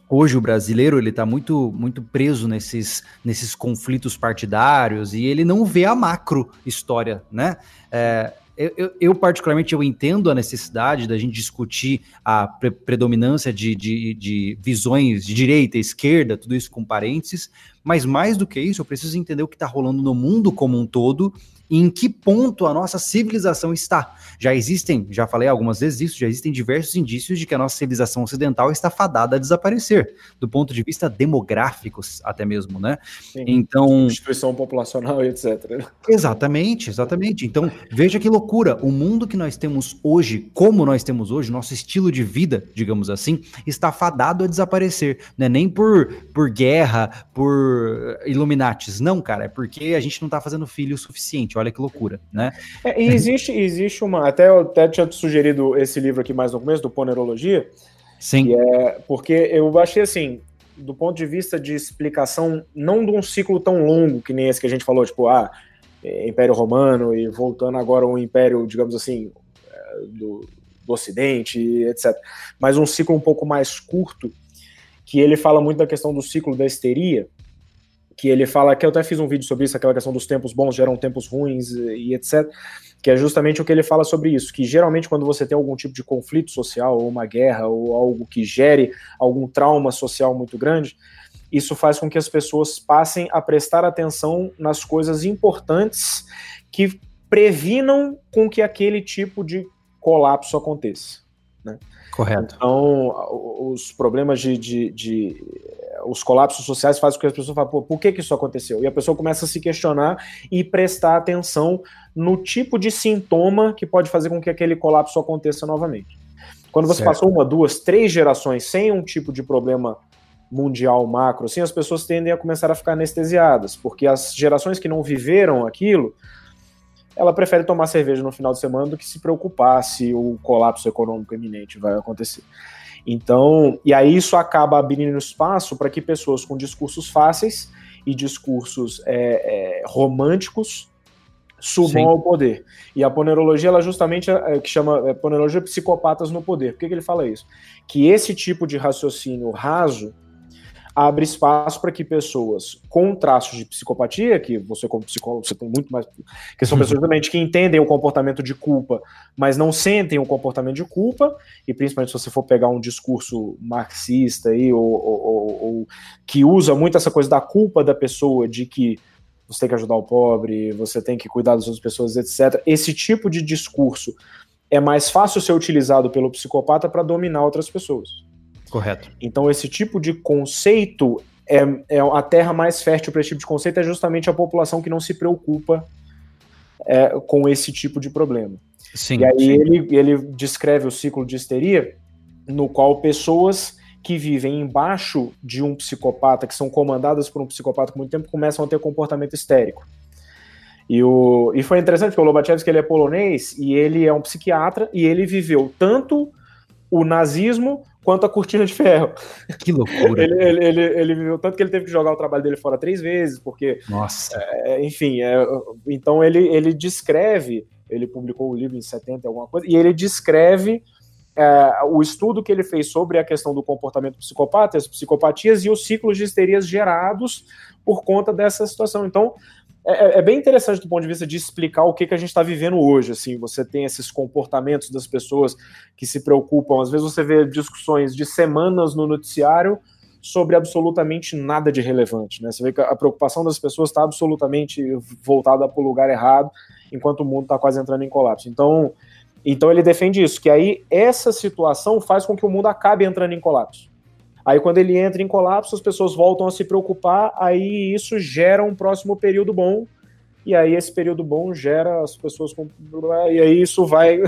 hoje o brasileiro ele está muito muito preso nesses, nesses conflitos partidários e ele não vê a macro história, né? É, eu, eu, eu, particularmente, eu entendo a necessidade da gente discutir a pre predominância de, de, de, visões de direita esquerda, tudo isso com parênteses, mas mais do que isso, eu preciso entender o que está rolando no mundo como um todo e em que ponto a nossa civilização está. Já existem, já falei algumas vezes isso, já existem diversos indícios de que a nossa civilização ocidental está fadada a desaparecer, do ponto de vista demográfico até mesmo, né? Sim, então... Instituição populacional e etc. Exatamente, exatamente. Então, veja que loucura, o mundo que nós temos hoje, como nós temos hoje, nosso estilo de vida, digamos assim, está fadado a desaparecer, não é nem por, por guerra, por Illuminates, não, cara, é porque a gente não está fazendo filho o suficiente, Olha que loucura, né? É, e existe, existe uma. Até eu até tinha sugerido esse livro aqui mais no começo, do Ponerologia. Sim. é porque eu achei assim, do ponto de vista de explicação, não de um ciclo tão longo que nem esse que a gente falou, tipo, ah, é, Império Romano e voltando agora um império, digamos assim, é, do, do Ocidente, etc. Mas um ciclo um pouco mais curto, que ele fala muito da questão do ciclo da histeria, que ele fala, que eu até fiz um vídeo sobre isso, aquela questão dos tempos bons geram tempos ruins e etc, que é justamente o que ele fala sobre isso, que geralmente quando você tem algum tipo de conflito social, ou uma guerra, ou algo que gere algum trauma social muito grande, isso faz com que as pessoas passem a prestar atenção nas coisas importantes que previnam com que aquele tipo de colapso aconteça. Né? Correto. Então, os problemas de, de, de os colapsos sociais fazem com que as pessoas falem, por que, que isso aconteceu? E a pessoa começa a se questionar e prestar atenção no tipo de sintoma que pode fazer com que aquele colapso aconteça novamente. Quando você certo. passou uma, duas, três gerações sem um tipo de problema mundial macro, assim, as pessoas tendem a começar a ficar anestesiadas, porque as gerações que não viveram aquilo, ela prefere tomar cerveja no final de semana do que se preocupar se o colapso econômico iminente vai acontecer. Então, e aí isso acaba abrindo espaço para que pessoas com discursos fáceis e discursos é, é, românticos subam Sim. ao poder. E a ponerologia, ela justamente é, que chama é, ponerologia psicopatas no poder. Por que, que ele fala isso? Que esse tipo de raciocínio raso abre espaço para que pessoas com traços de psicopatia, que você como psicólogo você tem muito mais, que são pessoas realmente que entendem o comportamento de culpa, mas não sentem o comportamento de culpa, e principalmente se você for pegar um discurso marxista aí, ou, ou, ou que usa muito essa coisa da culpa da pessoa, de que você tem que ajudar o pobre, você tem que cuidar das outras pessoas, etc. Esse tipo de discurso é mais fácil ser utilizado pelo psicopata para dominar outras pessoas. Correto. Então, esse tipo de conceito é, é a terra mais fértil para esse tipo de conceito é justamente a população que não se preocupa é, com esse tipo de problema. Sim, e aí sim. Ele, ele descreve o ciclo de histeria, no qual pessoas que vivem embaixo de um psicopata, que são comandadas por um psicopata por muito tempo, começam a ter comportamento histérico. E, o, e foi interessante porque o Lobachevsky ele é polonês e ele é um psiquiatra e ele viveu tanto o nazismo quanto a cortina de ferro. Que loucura. ele, ele, ele, ele, viveu tanto que ele teve que jogar o trabalho dele fora três vezes, porque. Nossa. É, enfim, é, então ele, ele descreve, ele publicou o livro em 70, alguma coisa, e ele descreve é, o estudo que ele fez sobre a questão do comportamento psicopata, as psicopatias e os ciclos de histerias gerados por conta dessa situação. Então, é, é, bem interessante do ponto de vista de explicar o que, que a gente está vivendo hoje. Assim, você tem esses comportamentos das pessoas que se preocupam. Às vezes você vê discussões de semanas no noticiário sobre absolutamente nada de relevante. Né? Você vê que a preocupação das pessoas está absolutamente voltada para o lugar errado, enquanto o mundo está quase entrando em colapso. Então, então ele defende isso, que aí essa situação faz com que o mundo acabe entrando em colapso. Aí quando ele entra em colapso, as pessoas voltam a se preocupar, aí isso gera um próximo período bom, e aí esse período bom gera as pessoas com... e aí isso vai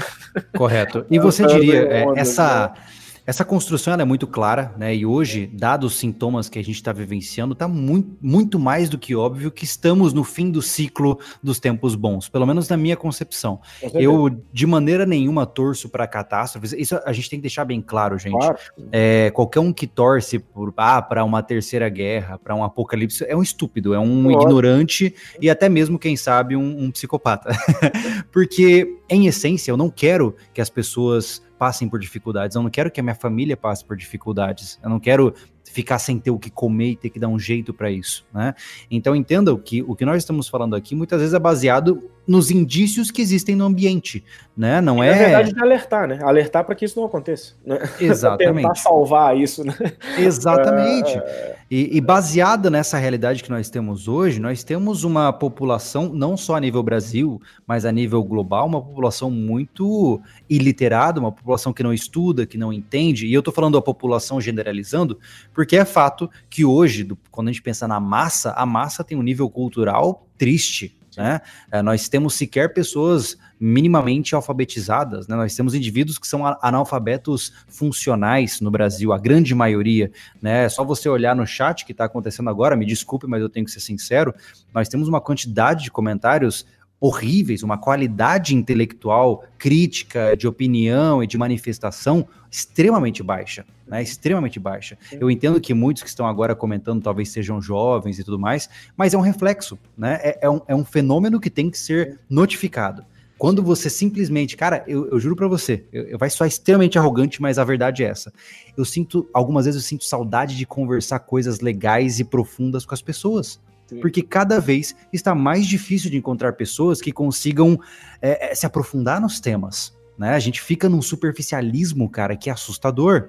correto e você diria é, essa né? Essa construção é muito clara, né? E hoje, dados os sintomas que a gente está vivenciando, está muito, muito mais do que óbvio que estamos no fim do ciclo dos tempos bons, pelo menos na minha concepção. Eu, de maneira nenhuma, torço para catástrofes. Isso a gente tem que deixar bem claro, gente. Claro. É, qualquer um que torce por, ah, para uma terceira guerra, para um apocalipse, é um estúpido, é um Claro. ignorante e até mesmo, quem sabe, um, um psicopata. Porque, em essência, eu não quero que as pessoas passem por dificuldades, eu não quero que a minha família passe por dificuldades, eu não quero ficar sem ter o que comer e ter que dar um jeito para isso, né? Então entenda que o que nós estamos falando aqui muitas vezes é baseado nos indícios que existem no ambiente, né? Não é. Na verdade, de alertar, né? Alertar para que isso não aconteça. Né? Exatamente. Tentar salvar isso, né? Exatamente. É... E, e baseada nessa realidade que nós temos hoje, nós temos uma população, não só a nível Brasil, mas a nível global, uma população muito iliterada, uma população que não estuda, que não entende. E eu estou falando a população generalizando, porque é fato que hoje, do, quando a gente pensa na massa, a massa tem um nível cultural triste. Né? É, nós temos sequer pessoas minimamente alfabetizadas, né? nós temos indivíduos que são analfabetos funcionais no Brasil, a grande maioria. Né? É só você olhar no chat que está acontecendo agora, me desculpe, mas eu tenho que ser sincero, nós temos uma quantidade de comentários horríveis, uma qualidade intelectual, crítica, de opinião e de manifestação extremamente baixa, né? Extremamente baixa. Eu entendo que muitos que estão agora comentando talvez sejam jovens e tudo mais, mas é um reflexo, né? É, é, um, é um fenômeno que tem que ser notificado. Quando você simplesmente, cara, eu, eu juro para você, eu, eu vai soar extremamente arrogante, mas a verdade é essa. Eu sinto, algumas vezes eu sinto saudade de conversar coisas legais e profundas com as pessoas. Porque cada vez está mais difícil de encontrar pessoas que consigam é, se aprofundar nos temas. Né? A gente fica num superficialismo, cara, que é assustador.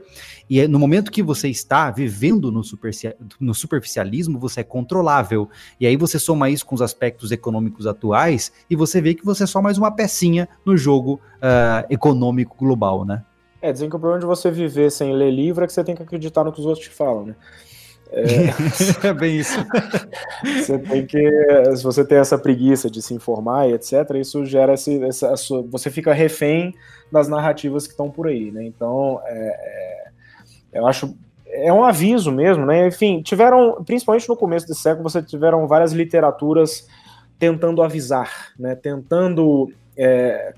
E é, no momento que você está vivendo no, no, superficialismo, você é controlável. E aí você soma isso com os aspectos econômicos atuais e você vê que você é só mais uma pecinha no jogo uh, econômico global, né? É, dizem que o problema de você viver sem ler livro é que você tem que acreditar no que os outros te falam, né? É, é bem isso. você tem que, se você tem essa preguiça de se informar e etc, isso gera esse, essa, você fica refém das narrativas que estão por aí, né? Então, é, é, eu acho é um aviso mesmo, né? Enfim, tiveram, principalmente no começo desse século, você tiveram várias literaturas tentando avisar, né? Tentando é,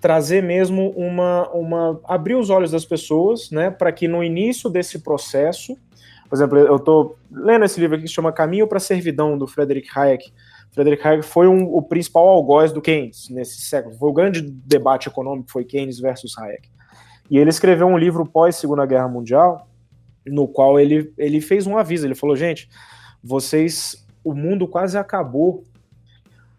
trazer mesmo uma, uma abrir os olhos das pessoas, né? Para que no início desse processo por exemplo, eu estou lendo esse livro aqui que se chama Caminho para a Servidão, do Frederick Hayek. Frederick Hayek foi um, o principal algoz do Keynes nesse século. Foi o grande debate econômico, foi Keynes versus Hayek. E ele escreveu um livro pós Segunda Guerra Mundial, no qual ele, ele fez um aviso. Ele falou, gente, vocês, o mundo quase acabou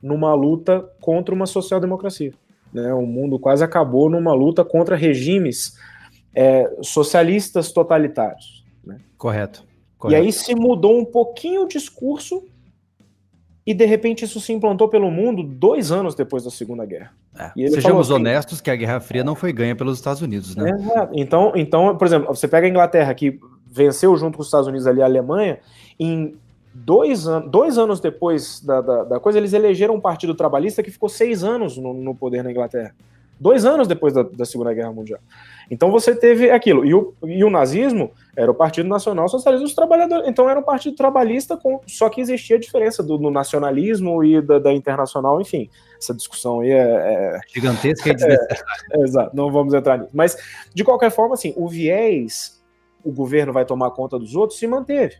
numa luta contra uma social-democracia. Né? O mundo quase acabou numa luta contra regimes é, socialistas totalitários. Né? Correto, correto. E aí se mudou um pouquinho o discurso e de repente isso se implantou pelo mundo dois anos depois da Segunda Guerra. É. Sejamos assim, honestos que a Guerra Fria não foi ganha pelos Estados Unidos, né? É, então, então, por exemplo, você pega a Inglaterra que venceu junto com os Estados Unidos ali a Alemanha, em dois, an dois anos depois da, da, da, coisa, eles elegeram um partido trabalhista que ficou seis anos no, no poder na Inglaterra. Dois anos depois da, da Segunda Guerra Mundial. Então você teve aquilo. E o, e o nazismo era o Partido Nacional Socialista dos Trabalhadores. Então era um partido trabalhista, com, só que existia a diferença do, do nacionalismo e da, da, internacional, enfim. Essa discussão aí é. é Gigantesca e desnecessária. É, exato, não vamos entrar nisso. Mas, de qualquer forma, assim, o viés, o governo vai tomar conta dos outros, se manteve.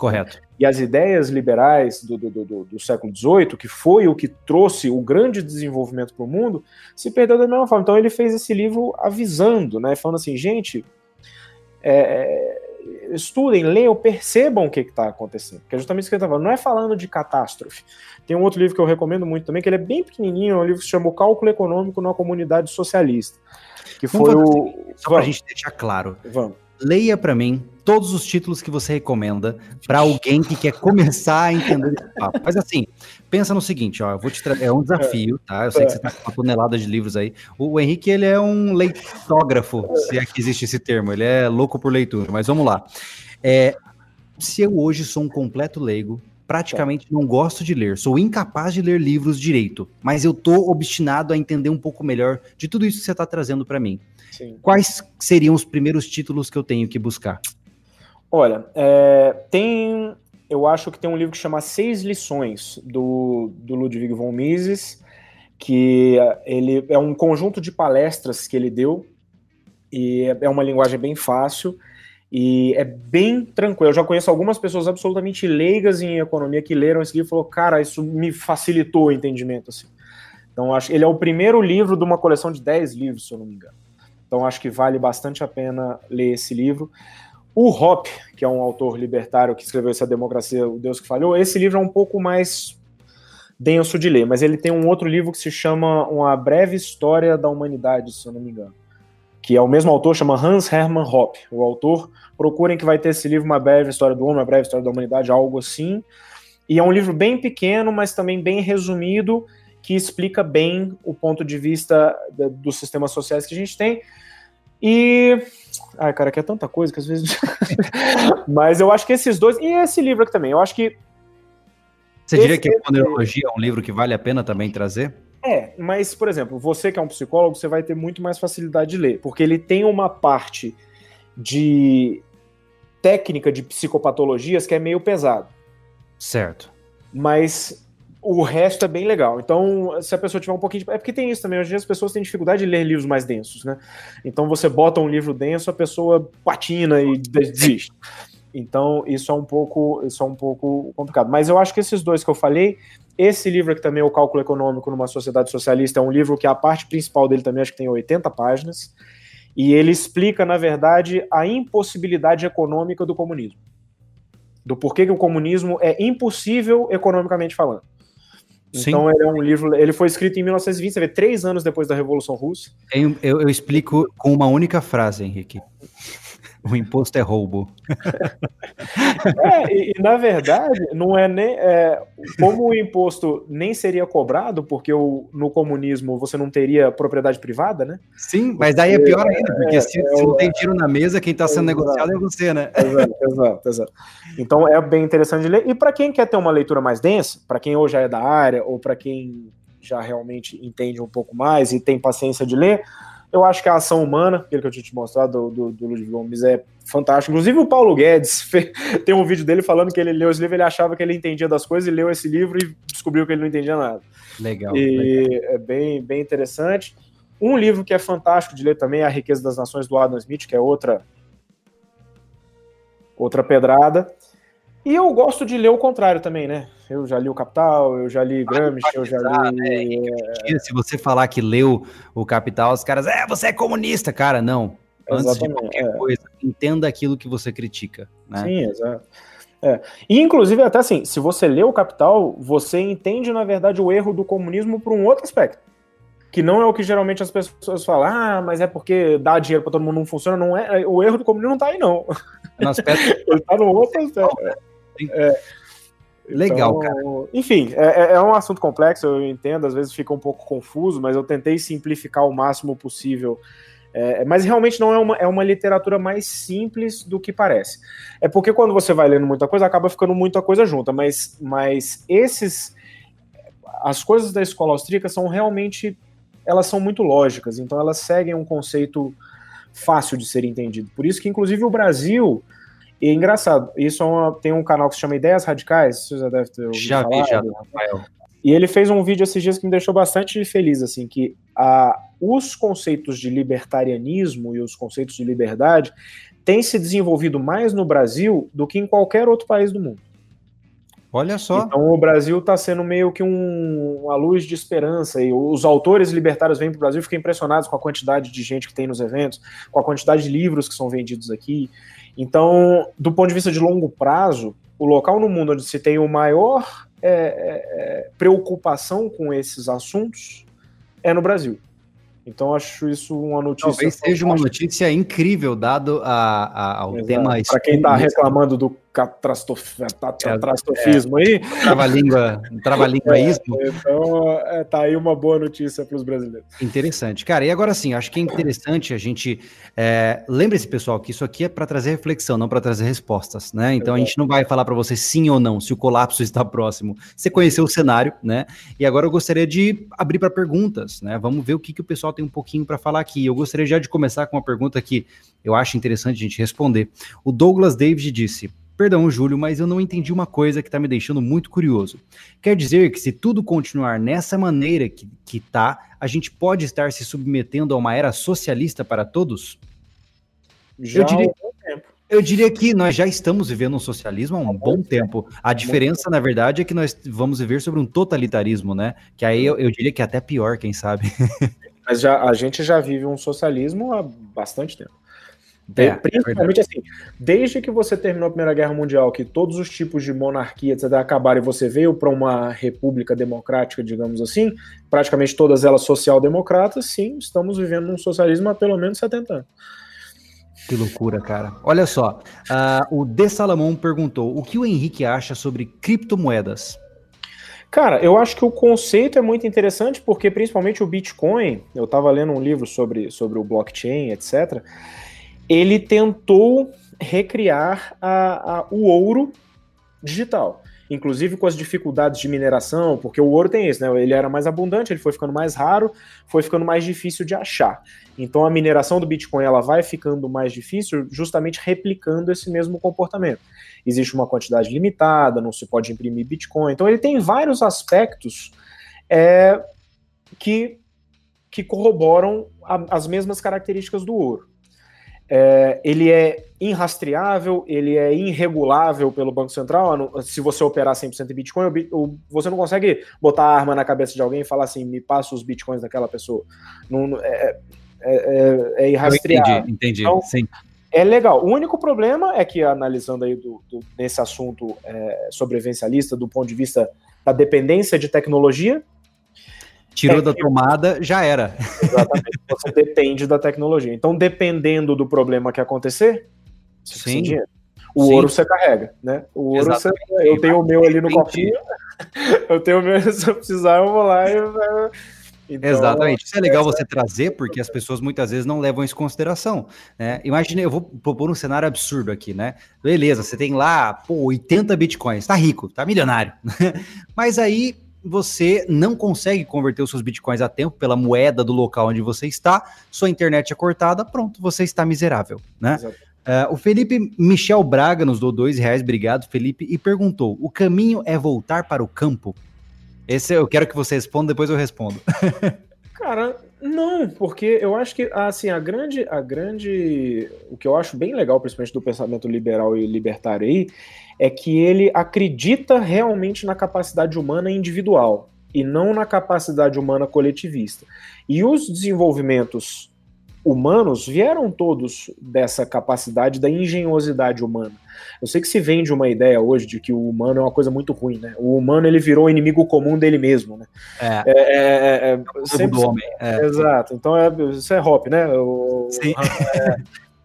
Correto. E as ideias liberais do, do, do, do século XVIII, que foi o que trouxe o grande desenvolvimento para o mundo, se perdeu da mesma forma. Então ele fez esse livro avisando, né, falando assim, gente, é, estudem, leiam, percebam o que está acontecendo. Porque é justamente isso que ele falando. Não é falando de catástrofe. Tem um outro livro que eu recomendo muito também, que ele é bem pequenininho, é um livro que se chama O Cálculo Econômico na Comunidade Socialista. Que foi o. Só para a gente deixar claro. Vamos. Leia para mim todos os títulos que você recomenda para alguém que quer começar a entender esse papo. Mas assim, pensa no seguinte, ó, eu vou te é um desafio, tá? Eu sei que você tá com uma tonelada de livros aí. O, Henrique, ele é um leitógrafo, se é que existe esse termo. Ele é louco por leitura, mas vamos lá. É, se eu hoje sou um completo leigo, praticamente não gosto de ler, sou incapaz de ler livros direito, mas eu tô obstinado a entender um pouco melhor de tudo isso que você está trazendo para mim. Sim. Quais seriam os primeiros títulos que eu tenho que buscar? Olha, é, tem. Eu acho que tem um livro que chama Seis Lições, do, do Ludwig von Mises, que ele é um conjunto de palestras que ele deu, e é uma linguagem bem fácil, e é bem tranquilo. Eu já conheço algumas pessoas absolutamente leigas em economia que leram esse livro e falou, cara, isso me facilitou o entendimento. Assim. Então, acho ele é o primeiro livro de uma coleção de 10 livros, se eu não me engano. Então, acho que vale bastante a pena ler esse livro. O Hoppe, que é um autor libertário que escreveu essa Democracia, o Deus que Falhou, esse livro é um pouco mais denso de ler, mas ele tem um outro livro que se chama Uma Breve História da Humanidade, se eu não me engano, que é o mesmo autor, chama Hans Hermann Hoppe, o autor. Procurem que vai ter esse livro, Uma Breve História do Homem, Uma Breve História da Humanidade, algo assim. E é um livro bem pequeno, mas também bem resumido, que explica bem o ponto de vista dos sistemas sociais que a gente tem. E Ai, cara, que é tanta coisa que às vezes. Mas eu acho que esses dois. E esse livro aqui também. Eu acho que. Você diria que a Ponerologia é um livro que vale a pena também trazer? É, mas, por exemplo, você que é um psicólogo, você vai ter muito mais facilidade de ler, porque ele tem uma parte de técnica de psicopatologias que é meio pesado. Certo. Mas o resto é bem legal. Então, se a pessoa tiver um pouquinho de. É porque tem isso também. Hoje em dia as pessoas têm dificuldade de ler livros mais densos, né? Então você bota um livro denso, a pessoa patina e desiste. Então, isso é um pouco, isso é um pouco complicado. Mas eu acho que esses dois que eu falei, esse livro aqui também, O Cálculo Econômico numa Sociedade Socialista, é um livro que a parte principal dele também acho que tem 80 páginas. E ele explica, na verdade, a impossibilidade econômica do comunismo. Do porquê que o comunismo é impossível economicamente falando. Sim. Então ele é um livro, ele foi escrito em 1920, você vê, três anos depois da Revolução Russa. Eu, eu, eu explico com uma única frase, Henrique. O imposto é roubo. é, e, e, na verdade, não é nem. É, como o imposto nem seria cobrado, porque o, no comunismo você não teria propriedade privada, né? Sim, mas daí é pior ainda, porque é, se, é, se, não tem tiro na mesa, quem está sendo negociado é você, né? Exato, exato, exato. Então é bem interessante de ler. E para quem quer ter uma leitura mais densa, para quem hoje é da área, ou para quem já realmente entende um pouco mais e tem paciência de ler, eu acho que a ação humana, aquele que eu tinha te mostrado do, do, do Ludwig Gomes, é fantástico. Inclusive o Paulo Guedes fez, tem um vídeo dele falando que ele leu esse livro, ele achava que ele entendia das coisas e leu esse livro e descobriu que ele não entendia nada. Legal. E legal. é bem, bem interessante. Um livro que é fantástico de ler também é A Riqueza das Nações, do Adam Smith, que é outra, outra pedrada. E eu gosto de ler o contrário também, né? Eu já li o Capital, eu já li Gramsci, eu já li. Né? Se você falar que leu o Capital, os caras, é, você é comunista, cara. Não. Antes Exatamente, de qualquer é. coisa, entenda aquilo que você critica. Né? Sim, exato. É. E, inclusive, até assim, se você lê o Capital, você entende, na verdade, o erro do comunismo por um outro aspecto. Que não é o que geralmente as pessoas falam, ah, mas é porque dar dinheiro para todo mundo não funciona. Não é, o erro do comunismo não tá aí, não. É no aspecto... Ele tá no outro aspecto. É. Legal, então, cara. Enfim, é, é, é, um assunto complexo, eu entendo, às vezes fica um pouco confuso, mas eu tentei simplificar o máximo possível. É, mas realmente não é uma, é uma literatura mais simples do que parece. É porque quando você vai lendo muita coisa, acaba ficando muita coisa junta, mas, mas esses. As coisas da escola austríaca são realmente. Elas são muito lógicas, então elas seguem um conceito fácil de ser entendido. Por isso que, inclusive, o Brasil e é engraçado, isso é uma, tem um canal que se chama Ideias Radicais, você já deve ter ouvido Já falar, vi, já, Rafael. E ele fez um vídeo esses dias que me deixou bastante feliz, assim, que a, os conceitos de libertarianismo e os conceitos de liberdade têm se desenvolvido mais no Brasil do que em qualquer outro país do mundo. Olha só. Então o Brasil está sendo meio que um, uma luz de esperança. E os autores libertários vêm para o Brasil e ficam impressionados com a quantidade de gente que tem nos eventos, com a quantidade de livros que são vendidos aqui. Então, do ponto de vista de longo prazo, o local no mundo onde se tem o maior é, é, é preocupação com esses assuntos é no Brasil. Então acho isso uma notícia. Talvez seja uma notícia incrível, dado a, a ao Exato. tema. Para quem está reclamando do catastrofismo é, aí. Trava-língua, trava-línguaísmo. É, então, é, tá aí uma boa notícia para os brasileiros. Interessante. Cara, e agora sim, acho que é interessante a gente. É, Lembre-se, pessoal, que isso aqui é para trazer reflexão, não para trazer respostas, né? Então a gente não vai falar para você sim ou não, se o colapso está próximo. Você conheceu o cenário, né? E agora eu gostaria de abrir para perguntas, né? Vamos ver o que, que o pessoal tem um pouquinho para falar aqui. Eu gostaria já de começar com uma pergunta que eu acho interessante a gente responder. O Douglas David disse: Perdão, Júlio, mas eu não entendi uma coisa que está me deixando muito curioso. Quer dizer que se tudo continuar nessa maneira que, que tá, a gente pode estar se submetendo a uma era socialista para todos? Já eu diria, eu diria que nós já estamos vivendo um socialismo há um bom tempo. A diferença, na verdade, é que nós vamos viver sobre um totalitarismo, né? Que aí eu, eu diria que é até pior, quem sabe. Mas já, a gente já vive um socialismo há bastante tempo. É, é, principalmente é assim, desde que você terminou a Primeira Guerra Mundial, que todos os tipos de monarquia etc, acabaram e você veio para uma república democrática, digamos assim, praticamente todas elas social-democratas, sim, estamos vivendo num socialismo há pelo menos 70 anos. Que loucura, cara. Olha só, uh, o De Salamon perguntou: o que o Henrique acha sobre criptomoedas? Cara, eu acho que o conceito é muito interessante porque, principalmente, o Bitcoin, eu estava lendo um livro sobre, sobre o blockchain, etc ele tentou recriar a, a, o ouro digital, inclusive com as dificuldades de mineração, porque o ouro tem isso, né? Ele era mais abundante, ele foi ficando mais raro, foi ficando mais difícil de achar. Então a mineração do Bitcoin ela vai ficando mais difícil, justamente replicando esse mesmo comportamento. Existe uma quantidade limitada, não se pode imprimir Bitcoin. Então ele tem vários aspectos é, que, que corroboram a, as mesmas características do ouro é, ele é irrastreável, ele é irregulável pelo Banco Central. Se você operar 100% em Bitcoin, você não consegue botar a arma na cabeça de alguém e falar assim: me passa os Bitcoins daquela pessoa. Não, é, é, é, é irrastreável. entendi, entendi. Então, Sim. É legal. O único problema é que, analisando aí do, do, nesse assunto é, sobrevivencialista, do ponto de vista da dependência de tecnologia, Tirou é, da tomada, já era. Exatamente. Você depende da tecnologia. Então, dependendo do problema que acontecer, Sim. Dinheiro, o Sim. ouro você carrega, né? O ouro você, eu tenho o meu ali no cofrinho, eu tenho o meu, se eu precisar, eu vou lá e. Então, Exatamente. Isso é legal você trazer, porque as pessoas muitas vezes não levam isso em consideração. Né? Imagina, eu vou propor um cenário absurdo aqui, né? Beleza, você tem lá, pô, 80 bitcoins, tá rico, tá milionário. Mas aí você não consegue converter os seus bitcoins a tempo pela moeda do local onde você está, sua internet é cortada, pronto, você está miserável, né? Uh, o Felipe Michel Braga nos deu dois reais, obrigado, Felipe, e perguntou: o caminho é voltar para o campo? Esse eu quero que você responda, depois eu respondo. Cara, não, porque eu acho que assim a grande, a grande, o que eu acho bem legal, principalmente do pensamento liberal e libertário aí, é que ele acredita realmente na capacidade humana individual e não na capacidade humana coletivista. E os desenvolvimentos humanos vieram todos dessa capacidade da engenhosidade humana. Eu sei que se vende uma ideia hoje de que o humano é uma coisa muito ruim, né? O humano ele virou inimigo comum dele mesmo, né? É. é, é, é, é sempre, do homem. É. Exato. Então é, isso é Hop, né? O, Sim. É,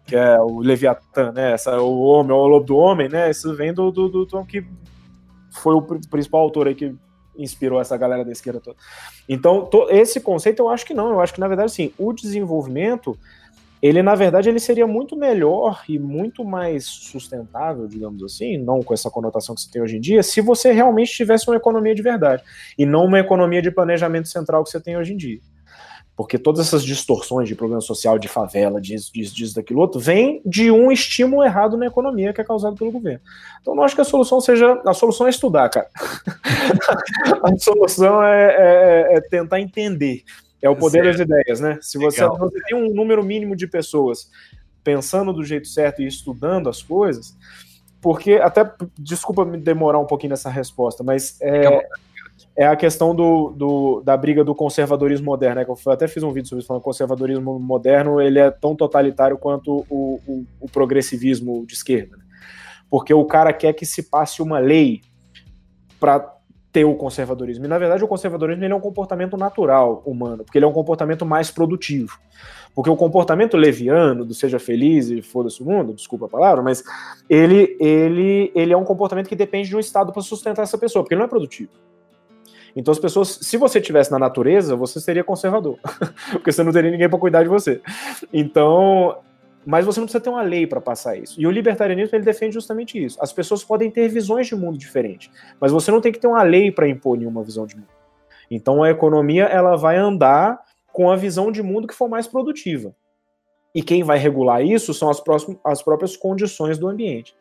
que é o Leviatã, né? Essa, o homem, o lobo do homem, né? Isso vem do, do, do Tom que foi o principal autor aí que inspirou essa galera da esquerda toda. Então, to, esse conceito eu acho que não, eu acho que na verdade sim, o desenvolvimento ele na verdade ele seria muito melhor e muito mais sustentável, digamos assim, não com essa conotação que você tem hoje em dia, se você realmente tivesse uma economia de verdade e não uma economia de planejamento central que você tem hoje em dia. Porque todas essas distorções de problema social, de favela, disso, disso, disso, daquilo outro, vem de um estímulo errado na economia que é causado pelo governo. Então não acho que a solução seja. A solução é estudar, cara. a solução é, é, é, tentar entender. É o poder certo. das ideias, né? Se você, você tem um número mínimo de pessoas pensando do jeito certo e estudando as coisas, porque até desculpa me demorar um pouquinho nessa resposta, mas é, é a questão do, do, da briga do conservadorismo moderno, né? Que eu até fiz um vídeo sobre isso, falando que o conservadorismo moderno ele é tão totalitário quanto o, o, o progressivismo de esquerda. Né? Porque o cara quer que se passe uma lei para ter o conservadorismo. E, na verdade, o conservadorismo ele é um comportamento natural humano, porque ele é um comportamento mais produtivo. Porque o comportamento leviano, do seja feliz e foda-se o mundo, desculpa a palavra, mas ele, ele, ele é um comportamento que depende de um Estado para sustentar essa pessoa, porque ele não é produtivo. Então as pessoas, se você tivesse na natureza, você seria conservador, porque você não teria ninguém para cuidar de você. Então, mas você não precisa ter uma lei para passar isso. E o libertarianismo ele defende justamente isso. As pessoas podem ter visões de mundo diferentes, mas você não tem que ter uma lei para impor nenhuma visão de mundo. Então a economia ela vai andar com a visão de mundo que for mais produtiva. E quem vai regular isso são as, próximas, as próprias condições do ambiente.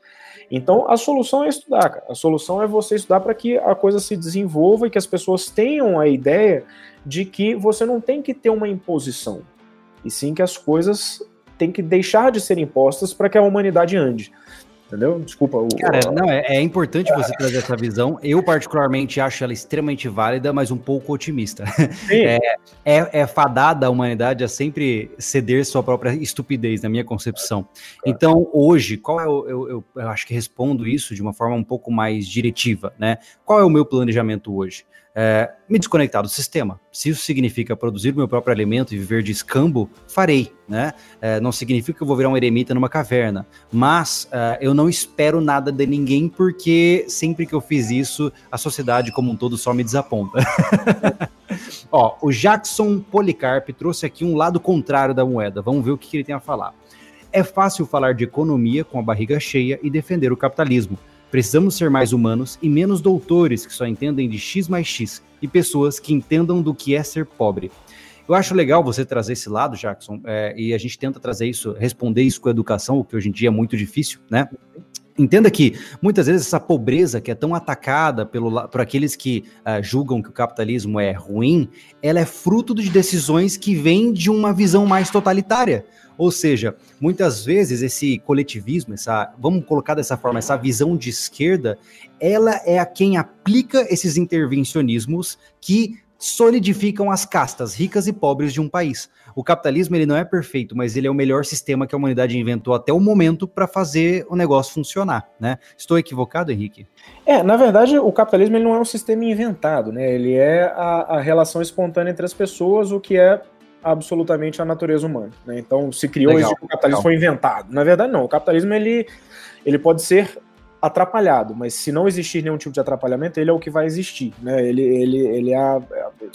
Então, a solução é estudar, cara. A solução é você estudar para que a coisa se desenvolva e que as pessoas tenham a ideia de que você não tem que ter uma imposição, e sim que as coisas têm que deixar de ser impostas para que a humanidade ande. Entendeu? Desculpa. O, Cara, não, é, é importante você trazer essa visão. Eu, particularmente, acho ela extremamente válida, mas um pouco otimista. É, é, é, fadada a humanidade a sempre ceder sua própria estupidez, na minha concepção. Então, hoje, qual é o. Eu, eu, eu acho que respondo isso de uma forma um pouco mais diretiva, né? Qual é o meu planejamento hoje? É, me desconectar do sistema. Se isso significa produzir meu próprio alimento e viver de escambo, farei, né? É, não significa que eu vou virar um eremita numa caverna, mas é, eu não espero nada de ninguém porque sempre que eu fiz isso, a sociedade como um todo só me desaponta. Ó, o Jackson Policarp trouxe aqui um lado contrário da moeda. Vamos ver o que, que ele tem a falar. É fácil falar de economia com a barriga cheia e defender o capitalismo Precisamos ser mais humanos e menos doutores que só entendem de X mais X e pessoas que entendam do que é ser pobre. Eu acho legal você trazer esse lado, Jackson, é, e a gente tenta trazer isso, responder isso com educação, o que hoje em dia é muito difícil, né? Entenda que muitas vezes essa pobreza que é tão atacada pelo, por aqueles que uh, julgam que o capitalismo é ruim, ela é fruto de decisões que vêm de uma visão mais totalitária. Ou seja, muitas vezes esse coletivismo, essa, vamos colocar dessa forma, essa visão de esquerda, ela é a quem aplica esses intervencionismos que solidificam as castas ricas e pobres de um país. O capitalismo ele não é perfeito, mas ele é o melhor sistema que a humanidade inventou até o momento para fazer o negócio funcionar, né? Estou equivocado, Henrique? É, na verdade, o capitalismo ele não é um sistema inventado, né? Ele é a, a relação espontânea entre as pessoas, o que é absolutamente a natureza humana. Né? Então se criou legal, isso, o capitalismo legal. foi inventado. Na verdade, não. O capitalismo ele, ele pode ser atrapalhado, mas se não existir nenhum tipo de atrapalhamento, ele é o que vai existir. Né? Ele, ele, ele é a,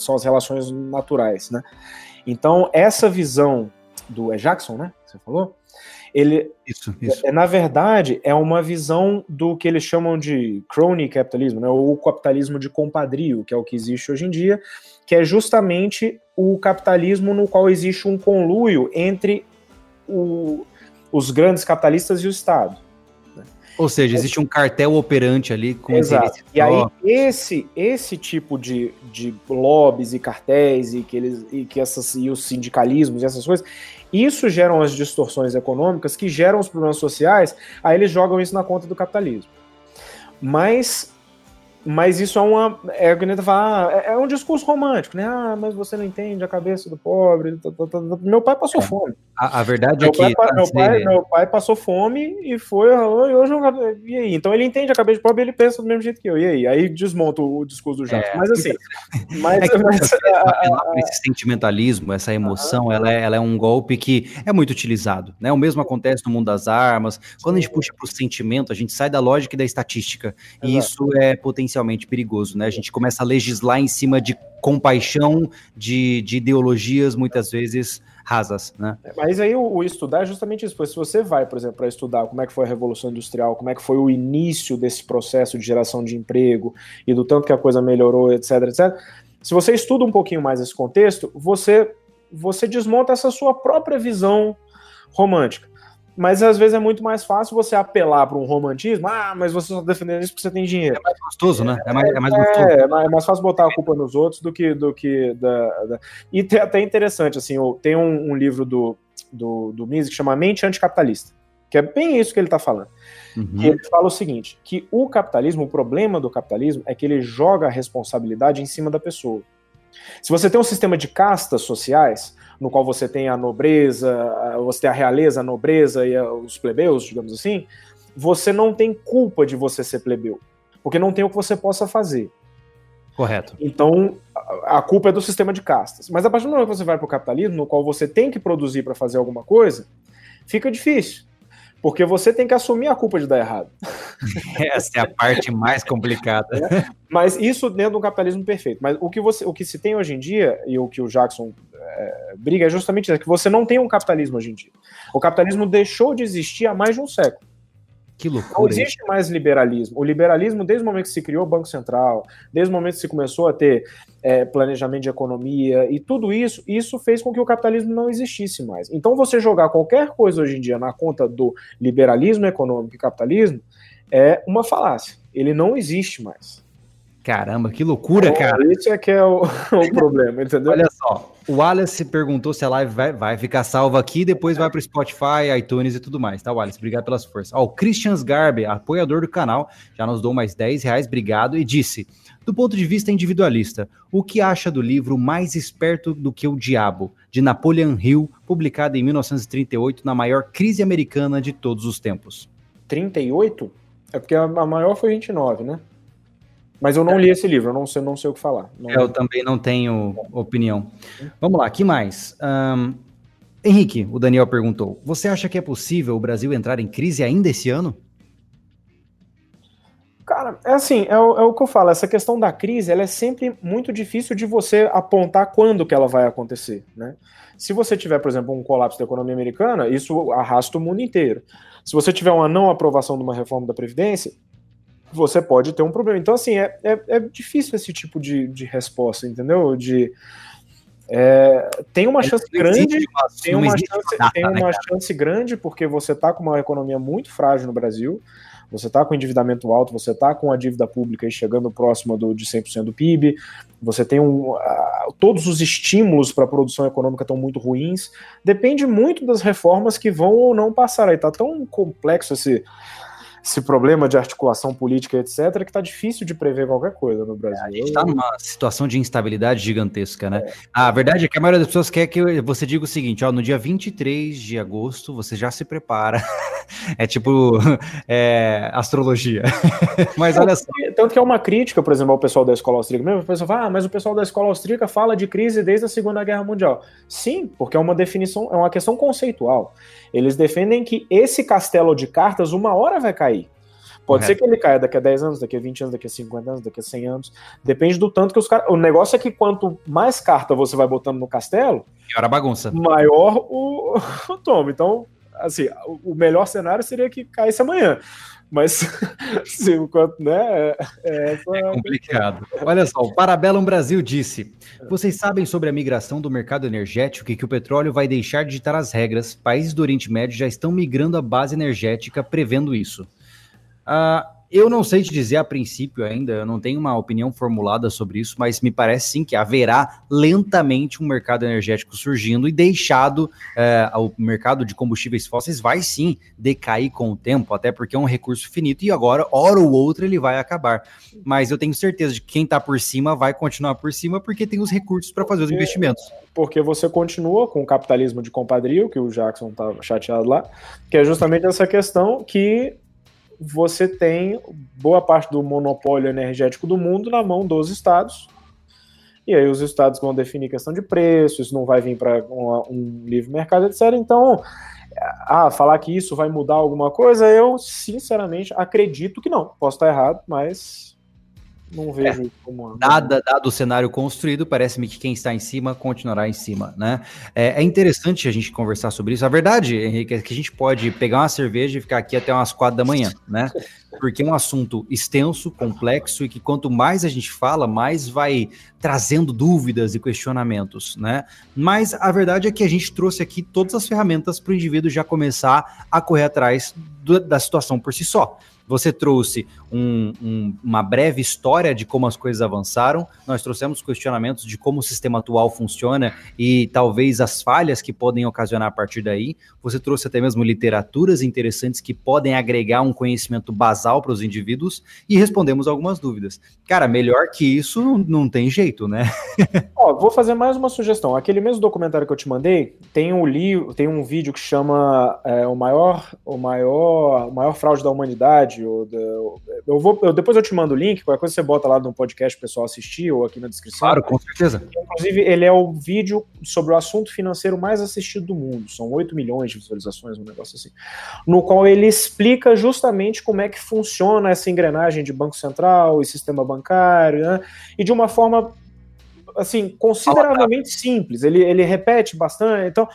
são as relações naturais. Né? Então, essa visão do é Jackson, né? Você falou? Ele, isso, isso. É, na verdade, é uma visão do que eles chamam de crony capitalismo, né, ou capitalismo de compadrio, que é o que existe hoje em dia, que é justamente o capitalismo no qual existe um conluio entre o, os grandes capitalistas e o Estado. Ou seja, existe um cartel operante ali com Exato. E aí, esse, esse tipo de, de lobbies e cartéis e que, eles, e que essas, e os sindicalismos e essas coisas, isso geram as distorções econômicas, que geram os problemas sociais, aí eles jogam isso na conta do capitalismo. Mas mas isso é uma. É, é, é um discurso romântico, né? Ah, mas você não entende a cabeça do pobre. Tá, tá, tá, meu pai passou é. fome. A, a verdade meu é que. Pai, meu, pai, meu pai passou fome e foi. E hoje E aí? Então ele entende a cabeça do pobre e ele pensa do mesmo jeito que eu. E aí? Aí desmonta o discurso do Jato. É, mas assim. Mas, é que, mas, esse sentimentalismo, essa emoção, ela, é, ela é um golpe que é muito utilizado. Né? O mesmo acontece no mundo das armas. Quando a gente puxa para o sentimento, a gente sai da lógica e da estatística. E isso é potencial potencialmente perigoso, né? A gente começa a legislar em cima de compaixão, de, de ideologias muitas vezes rasas, né? É, mas aí o, o, estudar é justamente isso, porque se você vai, por exemplo, para estudar como é que foi a Revolução Industrial, como é que foi o início desse processo de geração de emprego e do tanto que a coisa melhorou, etc, etc, se você estuda um pouquinho mais esse contexto, você, você desmonta essa sua própria visão romântica mas às vezes é muito mais fácil você apelar para um romantismo. Ah, mas você está defendendo isso porque você tem dinheiro. É mais gostoso, né? É mais, é mais gostoso. É, é mais fácil botar a culpa nos outros do que. Do que da, da... E até interessante, assim, tem um, um livro do, do, do Mises que chama Mente Anticapitalista. que é bem isso que ele está falando. Uhum. E ele fala o seguinte: que o capitalismo, o problema do capitalismo é que ele joga a responsabilidade em cima da pessoa. Se você tem um sistema de castas sociais, no qual você tem a nobreza, você tem a realeza, a nobreza e os plebeus, digamos assim, você não tem culpa de você ser plebeu, porque não tem o que você possa fazer. Correto. Então, a culpa é do sistema de castas. Mas a partir do momento que você vai para o capitalismo, no qual você tem que produzir para fazer alguma coisa, fica difícil. Porque você tem que assumir a culpa de dar errado. Essa é a parte mais complicada. É, mas isso dentro do capitalismo perfeito. Mas o que, você, o que se tem hoje em dia, e o que o Jackson é, briga, é justamente isso: que você não tem um capitalismo hoje em dia. O capitalismo deixou de existir há mais de um século. Que loucura. Não existe mais liberalismo. O liberalismo, desde o momento que se criou o Banco Central, desde o momento que se começou a ter é, planejamento de economia e tudo isso, isso fez com que o capitalismo não existisse mais. Então, você jogar qualquer coisa hoje em dia na conta do liberalismo econômico e capitalismo é uma falácia. Ele não existe mais. Caramba, que loucura, cara. Esse é que é o, o problema, entendeu? Olha só, o Wallace perguntou se a live vai, vai ficar salva aqui, depois vai para o Spotify, iTunes e tudo mais, tá, Wallace? Obrigado pelas forças. Ó, o Christian Garbe, apoiador do canal, já nos deu mais 10 reais, obrigado, e disse: do ponto de vista individualista, o que acha do livro Mais Esperto do que o Diabo, de Napoleon Hill, publicado em 1938, na maior crise americana de todos os tempos? 38? É porque a maior foi 29, né? Mas eu não li esse livro, eu não sei, não sei o que falar. Não... Eu também não tenho opinião. Vamos lá, que mais? Um, Henrique, o Daniel perguntou: Você acha que é possível o Brasil entrar em crise ainda esse ano? Cara, é assim, é o, é o, que eu falo, essa questão da crise, ela é sempre muito difícil de você apontar quando que ela vai acontecer, né? Se você tiver, por exemplo, um colapso da economia americana, isso arrasta o mundo inteiro. Se você tiver uma não aprovação de uma reforma da Previdência, você pode ter um problema. Então, assim, é, é, é difícil esse tipo de, de resposta, entendeu? De, é, tem uma chance grande, tem uma, chance, data, tem uma né, chance grande porque você está com uma economia muito frágil no Brasil, você está com endividamento alto, você está com a dívida pública chegando próxima do, de 100% do PIB, você tem um, uh, todos os estímulos para a produção econômica estão muito ruins, depende muito das reformas que vão ou não passar aí, tá tão complexo esse esse problema de articulação política, etc., que está difícil de prever qualquer coisa no Brasil. É, a gente está numa situação de instabilidade gigantesca, né? É. A verdade é que a maioria das pessoas quer que você diga o seguinte: ó, no dia 23 de agosto você já se prepara. é tipo é, astrologia. mas olha só. Tanto que é uma crítica, por exemplo, ao pessoal da escola austríaca mesmo. O pessoal fala, ah, mas o pessoal da escola austríaca fala de crise desde a Segunda Guerra Mundial. Sim, porque é uma definição, é uma questão conceitual. Eles defendem que esse castelo de cartas uma hora vai cair. Pode ser que ele caia daqui a 10 anos, daqui a 20 anos, daqui a 50 anos, daqui a 100 anos. Depende do tanto que os caras. O negócio é que quanto mais carta você vai botando no castelo, maior a bagunça. Maior o, o tomo. Então, assim, o melhor cenário seria que caísse amanhã. Mas, se né, é, é complicado. Olha só, o Parabellum Brasil disse: Vocês sabem sobre a migração do mercado energético e que o petróleo vai deixar de ditar as regras? Países do Oriente Médio já estão migrando a base energética prevendo isso. Uh, eu não sei te dizer a princípio ainda, eu não tenho uma opinião formulada sobre isso, mas me parece sim que haverá lentamente um mercado energético surgindo e deixado é, o mercado de combustíveis fósseis vai sim decair com o tempo, até porque é um recurso finito e agora, hora ou outra, ele vai acabar. Mas eu tenho certeza de que quem está por cima vai continuar por cima porque tem os recursos para fazer os investimentos. Porque você continua com o capitalismo de compadrio, que o Jackson estava chateado lá, que é justamente essa questão que você tem boa parte do monopólio energético do mundo na mão dos estados. E aí os estados vão definir questão de preço, isso não vai vir para um, um livre mercado, etc. Então, ah, falar que isso vai mudar alguma coisa, eu sinceramente acredito que não. Posso estar errado, mas não vejo é, como. Dada, dado o cenário construído, parece-me que quem está em cima continuará em cima, né? É, é, interessante a gente conversar sobre isso. A verdade, Henrique, é que a gente pode pegar uma cerveja e ficar aqui até umas quatro da manhã, né? Porque é um assunto extenso, complexo e que quanto mais a gente fala, mais vai trazendo dúvidas e questionamentos, né? Mas a verdade é que a gente trouxe aqui todas as ferramentas para o indivíduo já começar a correr atrás do, da situação por si só. Você trouxe um, um, uma breve história de como as coisas avançaram, nós trouxemos questionamentos de como o sistema atual funciona e talvez as falhas que podem ocasionar a partir daí. Você trouxe até mesmo literaturas interessantes que podem agregar um conhecimento basal para os indivíduos e respondemos algumas dúvidas. Cara, melhor que isso não tem jeito, né? Ó, vou fazer mais uma sugestão. Aquele mesmo documentário que eu te mandei tem um livro, tem um vídeo que chama é, o maior, o maior, o maior fraude da humanidade. Eu vou, eu, depois eu te mando o link, qualquer coisa você bota lá no podcast o pessoal assistir ou aqui na descrição. Claro, com certeza. Inclusive, ele é o vídeo sobre o assunto financeiro mais assistido do mundo. São 8 milhões de visualizações, um negócio assim. No qual ele explica justamente como é que funciona essa engrenagem de Banco Central e sistema bancário, né? E de uma forma assim, consideravelmente simples. Ele, ele repete bastante, então,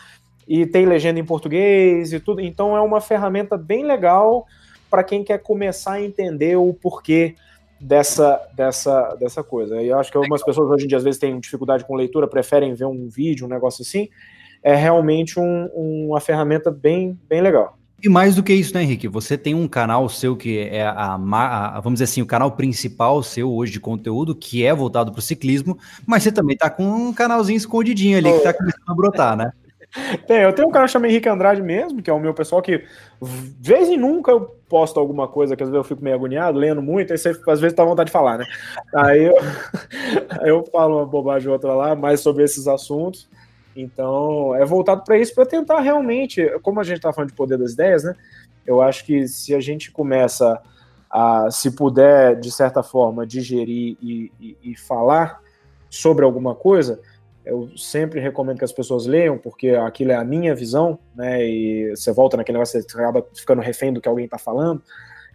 e tem legenda em português e tudo. Então é uma ferramenta bem legal para quem quer começar a entender o porquê dessa, dessa, dessa coisa. E eu acho que algumas pessoas hoje em dia às vezes têm dificuldade com leitura, preferem ver um vídeo, um negócio assim. É realmente um, uma ferramenta bem, bem legal. E mais do que isso, né, Henrique? Você tem um canal seu que é a, a, vamos dizer assim, o canal principal seu hoje de conteúdo, que é voltado para o ciclismo, mas você também tá com um canalzinho escondidinho ali que tá começando a brotar, né? Tem, eu tenho um canal chamado Henrique Andrade mesmo, que é o meu pessoal que, vez em nunca, eu posto alguma coisa que às vezes eu fico meio agoniado, lendo muito, aí você às vezes tá vontade de falar, né? Aí eu, eu falo uma bobagem ou outra lá, mais sobre esses assuntos. Então, é voltado para isso, para tentar realmente, como a gente está falando de poder das ideias, né? Eu acho que se a gente começa a, se puder, de certa forma, digerir e, e, e falar sobre alguma coisa, eu sempre recomendo que as pessoas leiam, porque aquilo é a minha visão, né? E você volta naquele negócio, você acaba ficando refém do que alguém está falando.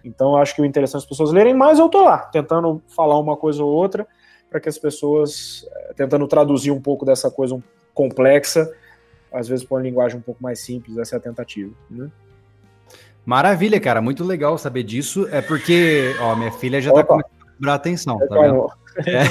Então, eu acho que o interessante é as pessoas lerem, mas eu tô lá, tentando falar uma coisa ou outra, para que as pessoas, eh, tentando traduzir um pouco dessa coisa complexa, às vezes com uma linguagem um pouco mais simples, essa é a tentativa. Né? Maravilha, cara, muito legal saber disso. É porque, ó, minha filha já está começando a cobrar atenção, tá vendo? É.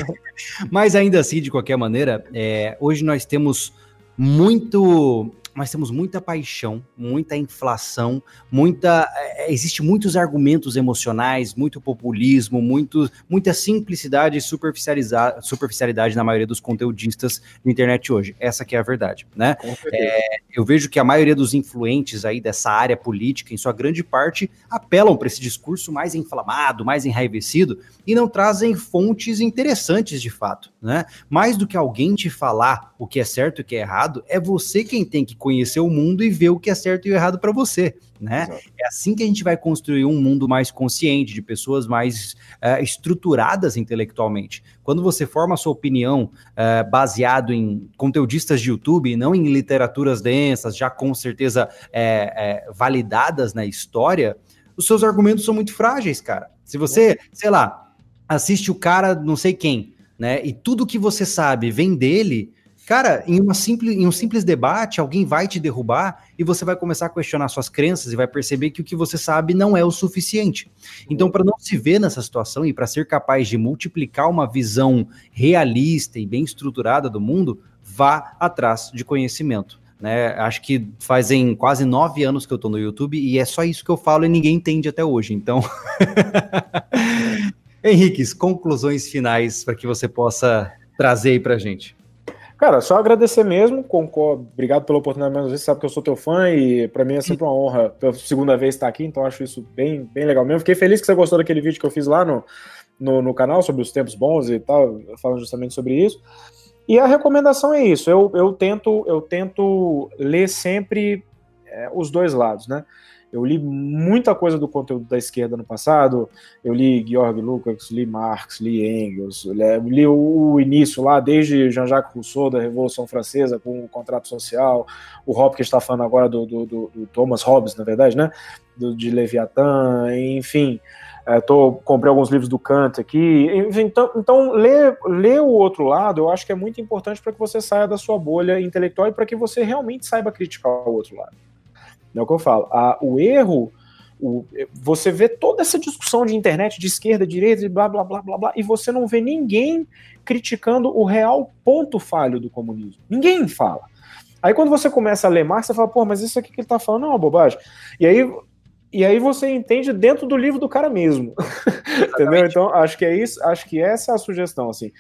Mas ainda assim, de qualquer maneira, é, hoje nós temos muito nós temos muita paixão, muita inflação, muita. É, existe muitos argumentos emocionais, muito populismo, muito, muita simplicidade e superficialidade na maioria dos conteudistas na internet hoje. Essa que é a verdade, né? É, eu vejo que a maioria dos influentes aí dessa área política, em sua grande parte, apelam para esse discurso mais inflamado, mais enraivecido e não trazem fontes interessantes de fato, né? Mais do que alguém te falar o que é certo e o que é errado, é você quem tem que conhecer o mundo e ver o que é certo e o errado para você, né? Exato. É assim que a gente vai construir um mundo mais consciente, de pessoas mais uh, estruturadas intelectualmente. Quando você forma a sua opinião uh, baseado em conteudistas de YouTube, não em literaturas densas, já com certeza é, é, validadas na história, os seus argumentos são muito frágeis, cara. Se você, sei lá, assiste o cara não sei quem, né? E tudo que você sabe vem dele, Cara, em, uma simples, em um simples debate, alguém vai te derrubar e você vai começar a questionar suas crenças e vai perceber que o que você sabe não é o suficiente. Então, para não se ver nessa situação e para ser capaz de multiplicar uma visão realista e bem estruturada do mundo, vá atrás de conhecimento. Né? Acho que fazem quase nove anos que eu estou no YouTube e é só isso que eu falo e ninguém entende até hoje. Então, Henrique, conclusões finais para que você possa trazer aí para gente. Cara, só agradecer mesmo, concordo. Obrigado pela oportunidade mais uma vez. Sabe que eu sou teu fã e para mim é sempre uma honra pela segunda vez estar aqui, então acho isso bem, bem legal mesmo. Fiquei feliz que você gostou daquele vídeo que eu fiz lá no, no, no canal sobre os tempos bons e tal, falando justamente sobre isso. E a recomendação é isso. Eu, eu tento eu tento ler sempre é, os dois lados, né? Eu li muita coisa do conteúdo da esquerda no passado. Eu li Georg Lukács, li Marx, li Engels, li o início lá, desde Jean-Jacques Rousseau, da Revolução Francesa, com o contrato social. O que está falando agora do, do, do, do Thomas Hobbes, na verdade, né? Do, de Leviatã, enfim. É, tô, comprei alguns livros do Kant aqui. Então, então ler, ler o outro lado eu acho que é muito importante para que você saia da sua bolha intelectual e para que você realmente saiba criticar o outro lado. É o que eu falo. A, o erro, o, você vê toda essa discussão de internet, de esquerda, direita, e blá, blá, blá, blá, blá, e você não vê ninguém criticando o real ponto falho do comunismo. Ninguém fala. Aí quando você começa a ler Marx, você fala, pô, mas isso aqui que ele tá falando é uma bobagem. E aí e aí você entende dentro do livro do cara mesmo. Entendeu? Então, acho que é isso, acho que essa é a sugestão, assim.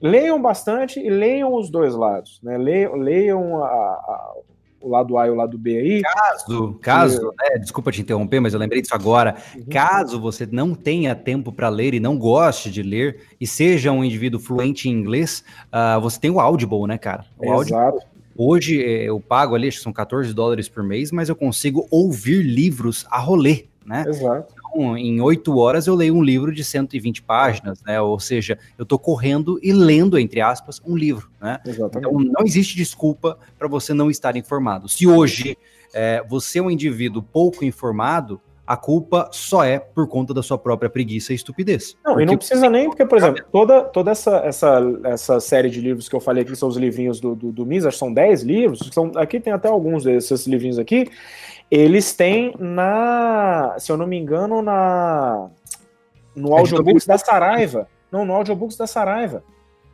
Leiam bastante e leiam os dois lados, né? Leiam, leiam a, a, o lado A e o lado B aí. Caso, caso, né, desculpa te interromper, mas eu lembrei disso agora. Uhum. Caso você não tenha tempo para ler e não goste de ler e seja um indivíduo fluente em inglês, uh, você tem o Audible, né, cara? O Exato. Audible, hoje eh, eu pago ali, acho que são 14 dólares por mês, mas eu consigo ouvir livros a rolê, né? Exato. Então, em oito horas eu leio um livro de 120 páginas, né? Ou seja, eu estou correndo e lendo, entre aspas, um livro, né? Exatamente. Então não existe desculpa para você não estar informado. Se hoje é, você é um indivíduo pouco informado, a culpa só é por conta da sua própria preguiça e estupidez. Não, porque... e não precisa nem, porque, por exemplo, toda, toda essa, essa, essa série de livros que eu falei aqui, são os livrinhos do, do, do Mises, são 10 livros, são, aqui tem até alguns desses livrinhos aqui, eles têm na, se eu não me engano, na no é audiobooks da Saraiva. Não, no audiobooks da Saraiva.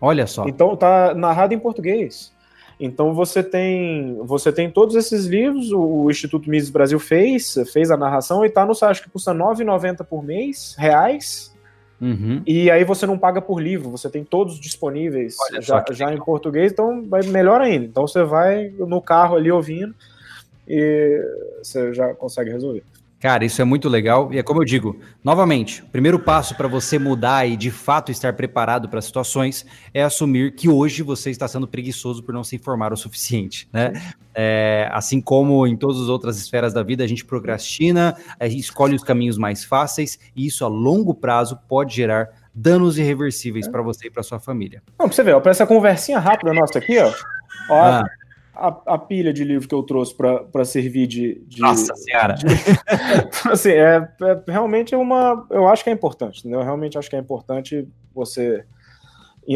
Olha só. Então tá narrado em português. Então você tem você tem todos esses livros, o, Instituto Mises Brasil fez, fez a narração e tá no site, acho que custa R$ 9,90 por mês, reais. Uhum. E aí você não paga por livro, você tem todos disponíveis já, já em português, então vai melhor ainda. Então você vai no carro ali ouvindo e você já consegue resolver. Cara, isso é muito legal e é como eu digo, novamente, o primeiro passo para você mudar e de fato estar preparado para situações é assumir que hoje você está sendo preguiçoso por não se informar o suficiente, né? É, assim como em todas as outras esferas da vida, a gente procrastina, a gente escolhe os caminhos mais fáceis e isso a longo prazo pode gerar danos irreversíveis é. para você e para sua família. Não, pra você ver, para essa conversinha rápida nossa aqui, ó, ó ah a, a, pilha de livro que eu trouxe para servir de, de, Nossa Senhora! De, assim, é, é, realmente uma. Eu acho que é importante, entendeu? Eu realmente acho que é importante você.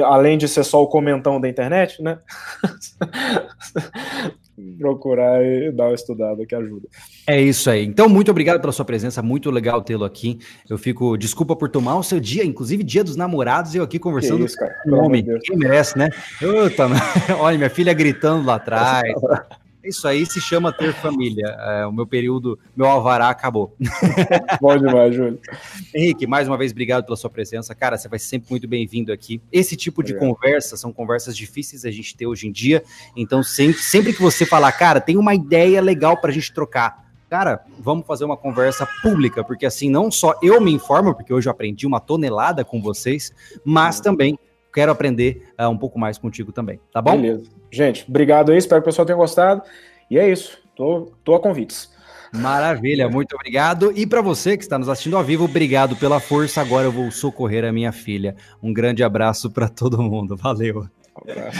Além de ser só o comentão da internet, né? procurar e dar uma estudada que ajuda. É isso aí. Então, muito obrigado pela sua presença, muito legal tê-lo aqui. Eu fico, desculpa por tomar o seu dia, inclusive dia dos namorados, eu aqui conversando isso, com um homem. Quem merece, né? Uta, olha, minha filha gritando lá atrás. Isso aí se chama ter família. É, o meu período, meu alvará acabou. Bom demais, Júlio. Henrique, mais uma vez, obrigado pela sua presença. Cara, você vai sempre muito bem-vindo aqui. Esse tipo de obrigado. conversa são conversas difíceis a gente ter hoje em dia. Então, sempre, sempre que você falar, cara, tem uma ideia legal para a gente trocar. Cara, vamos fazer uma conversa pública, porque assim, não só eu me informo, porque hoje eu aprendi uma tonelada com vocês, mas também quero aprender uh, um pouco mais contigo também, tá bom? Beleza. Gente, obrigado aí, espero que o pessoal tenha gostado. E é isso, tô, tô a convites. Maravilha, muito obrigado. E para você que está nos assistindo ao vivo, obrigado pela força. Agora eu vou socorrer a minha filha. Um grande abraço para todo mundo. Valeu. Um abraço.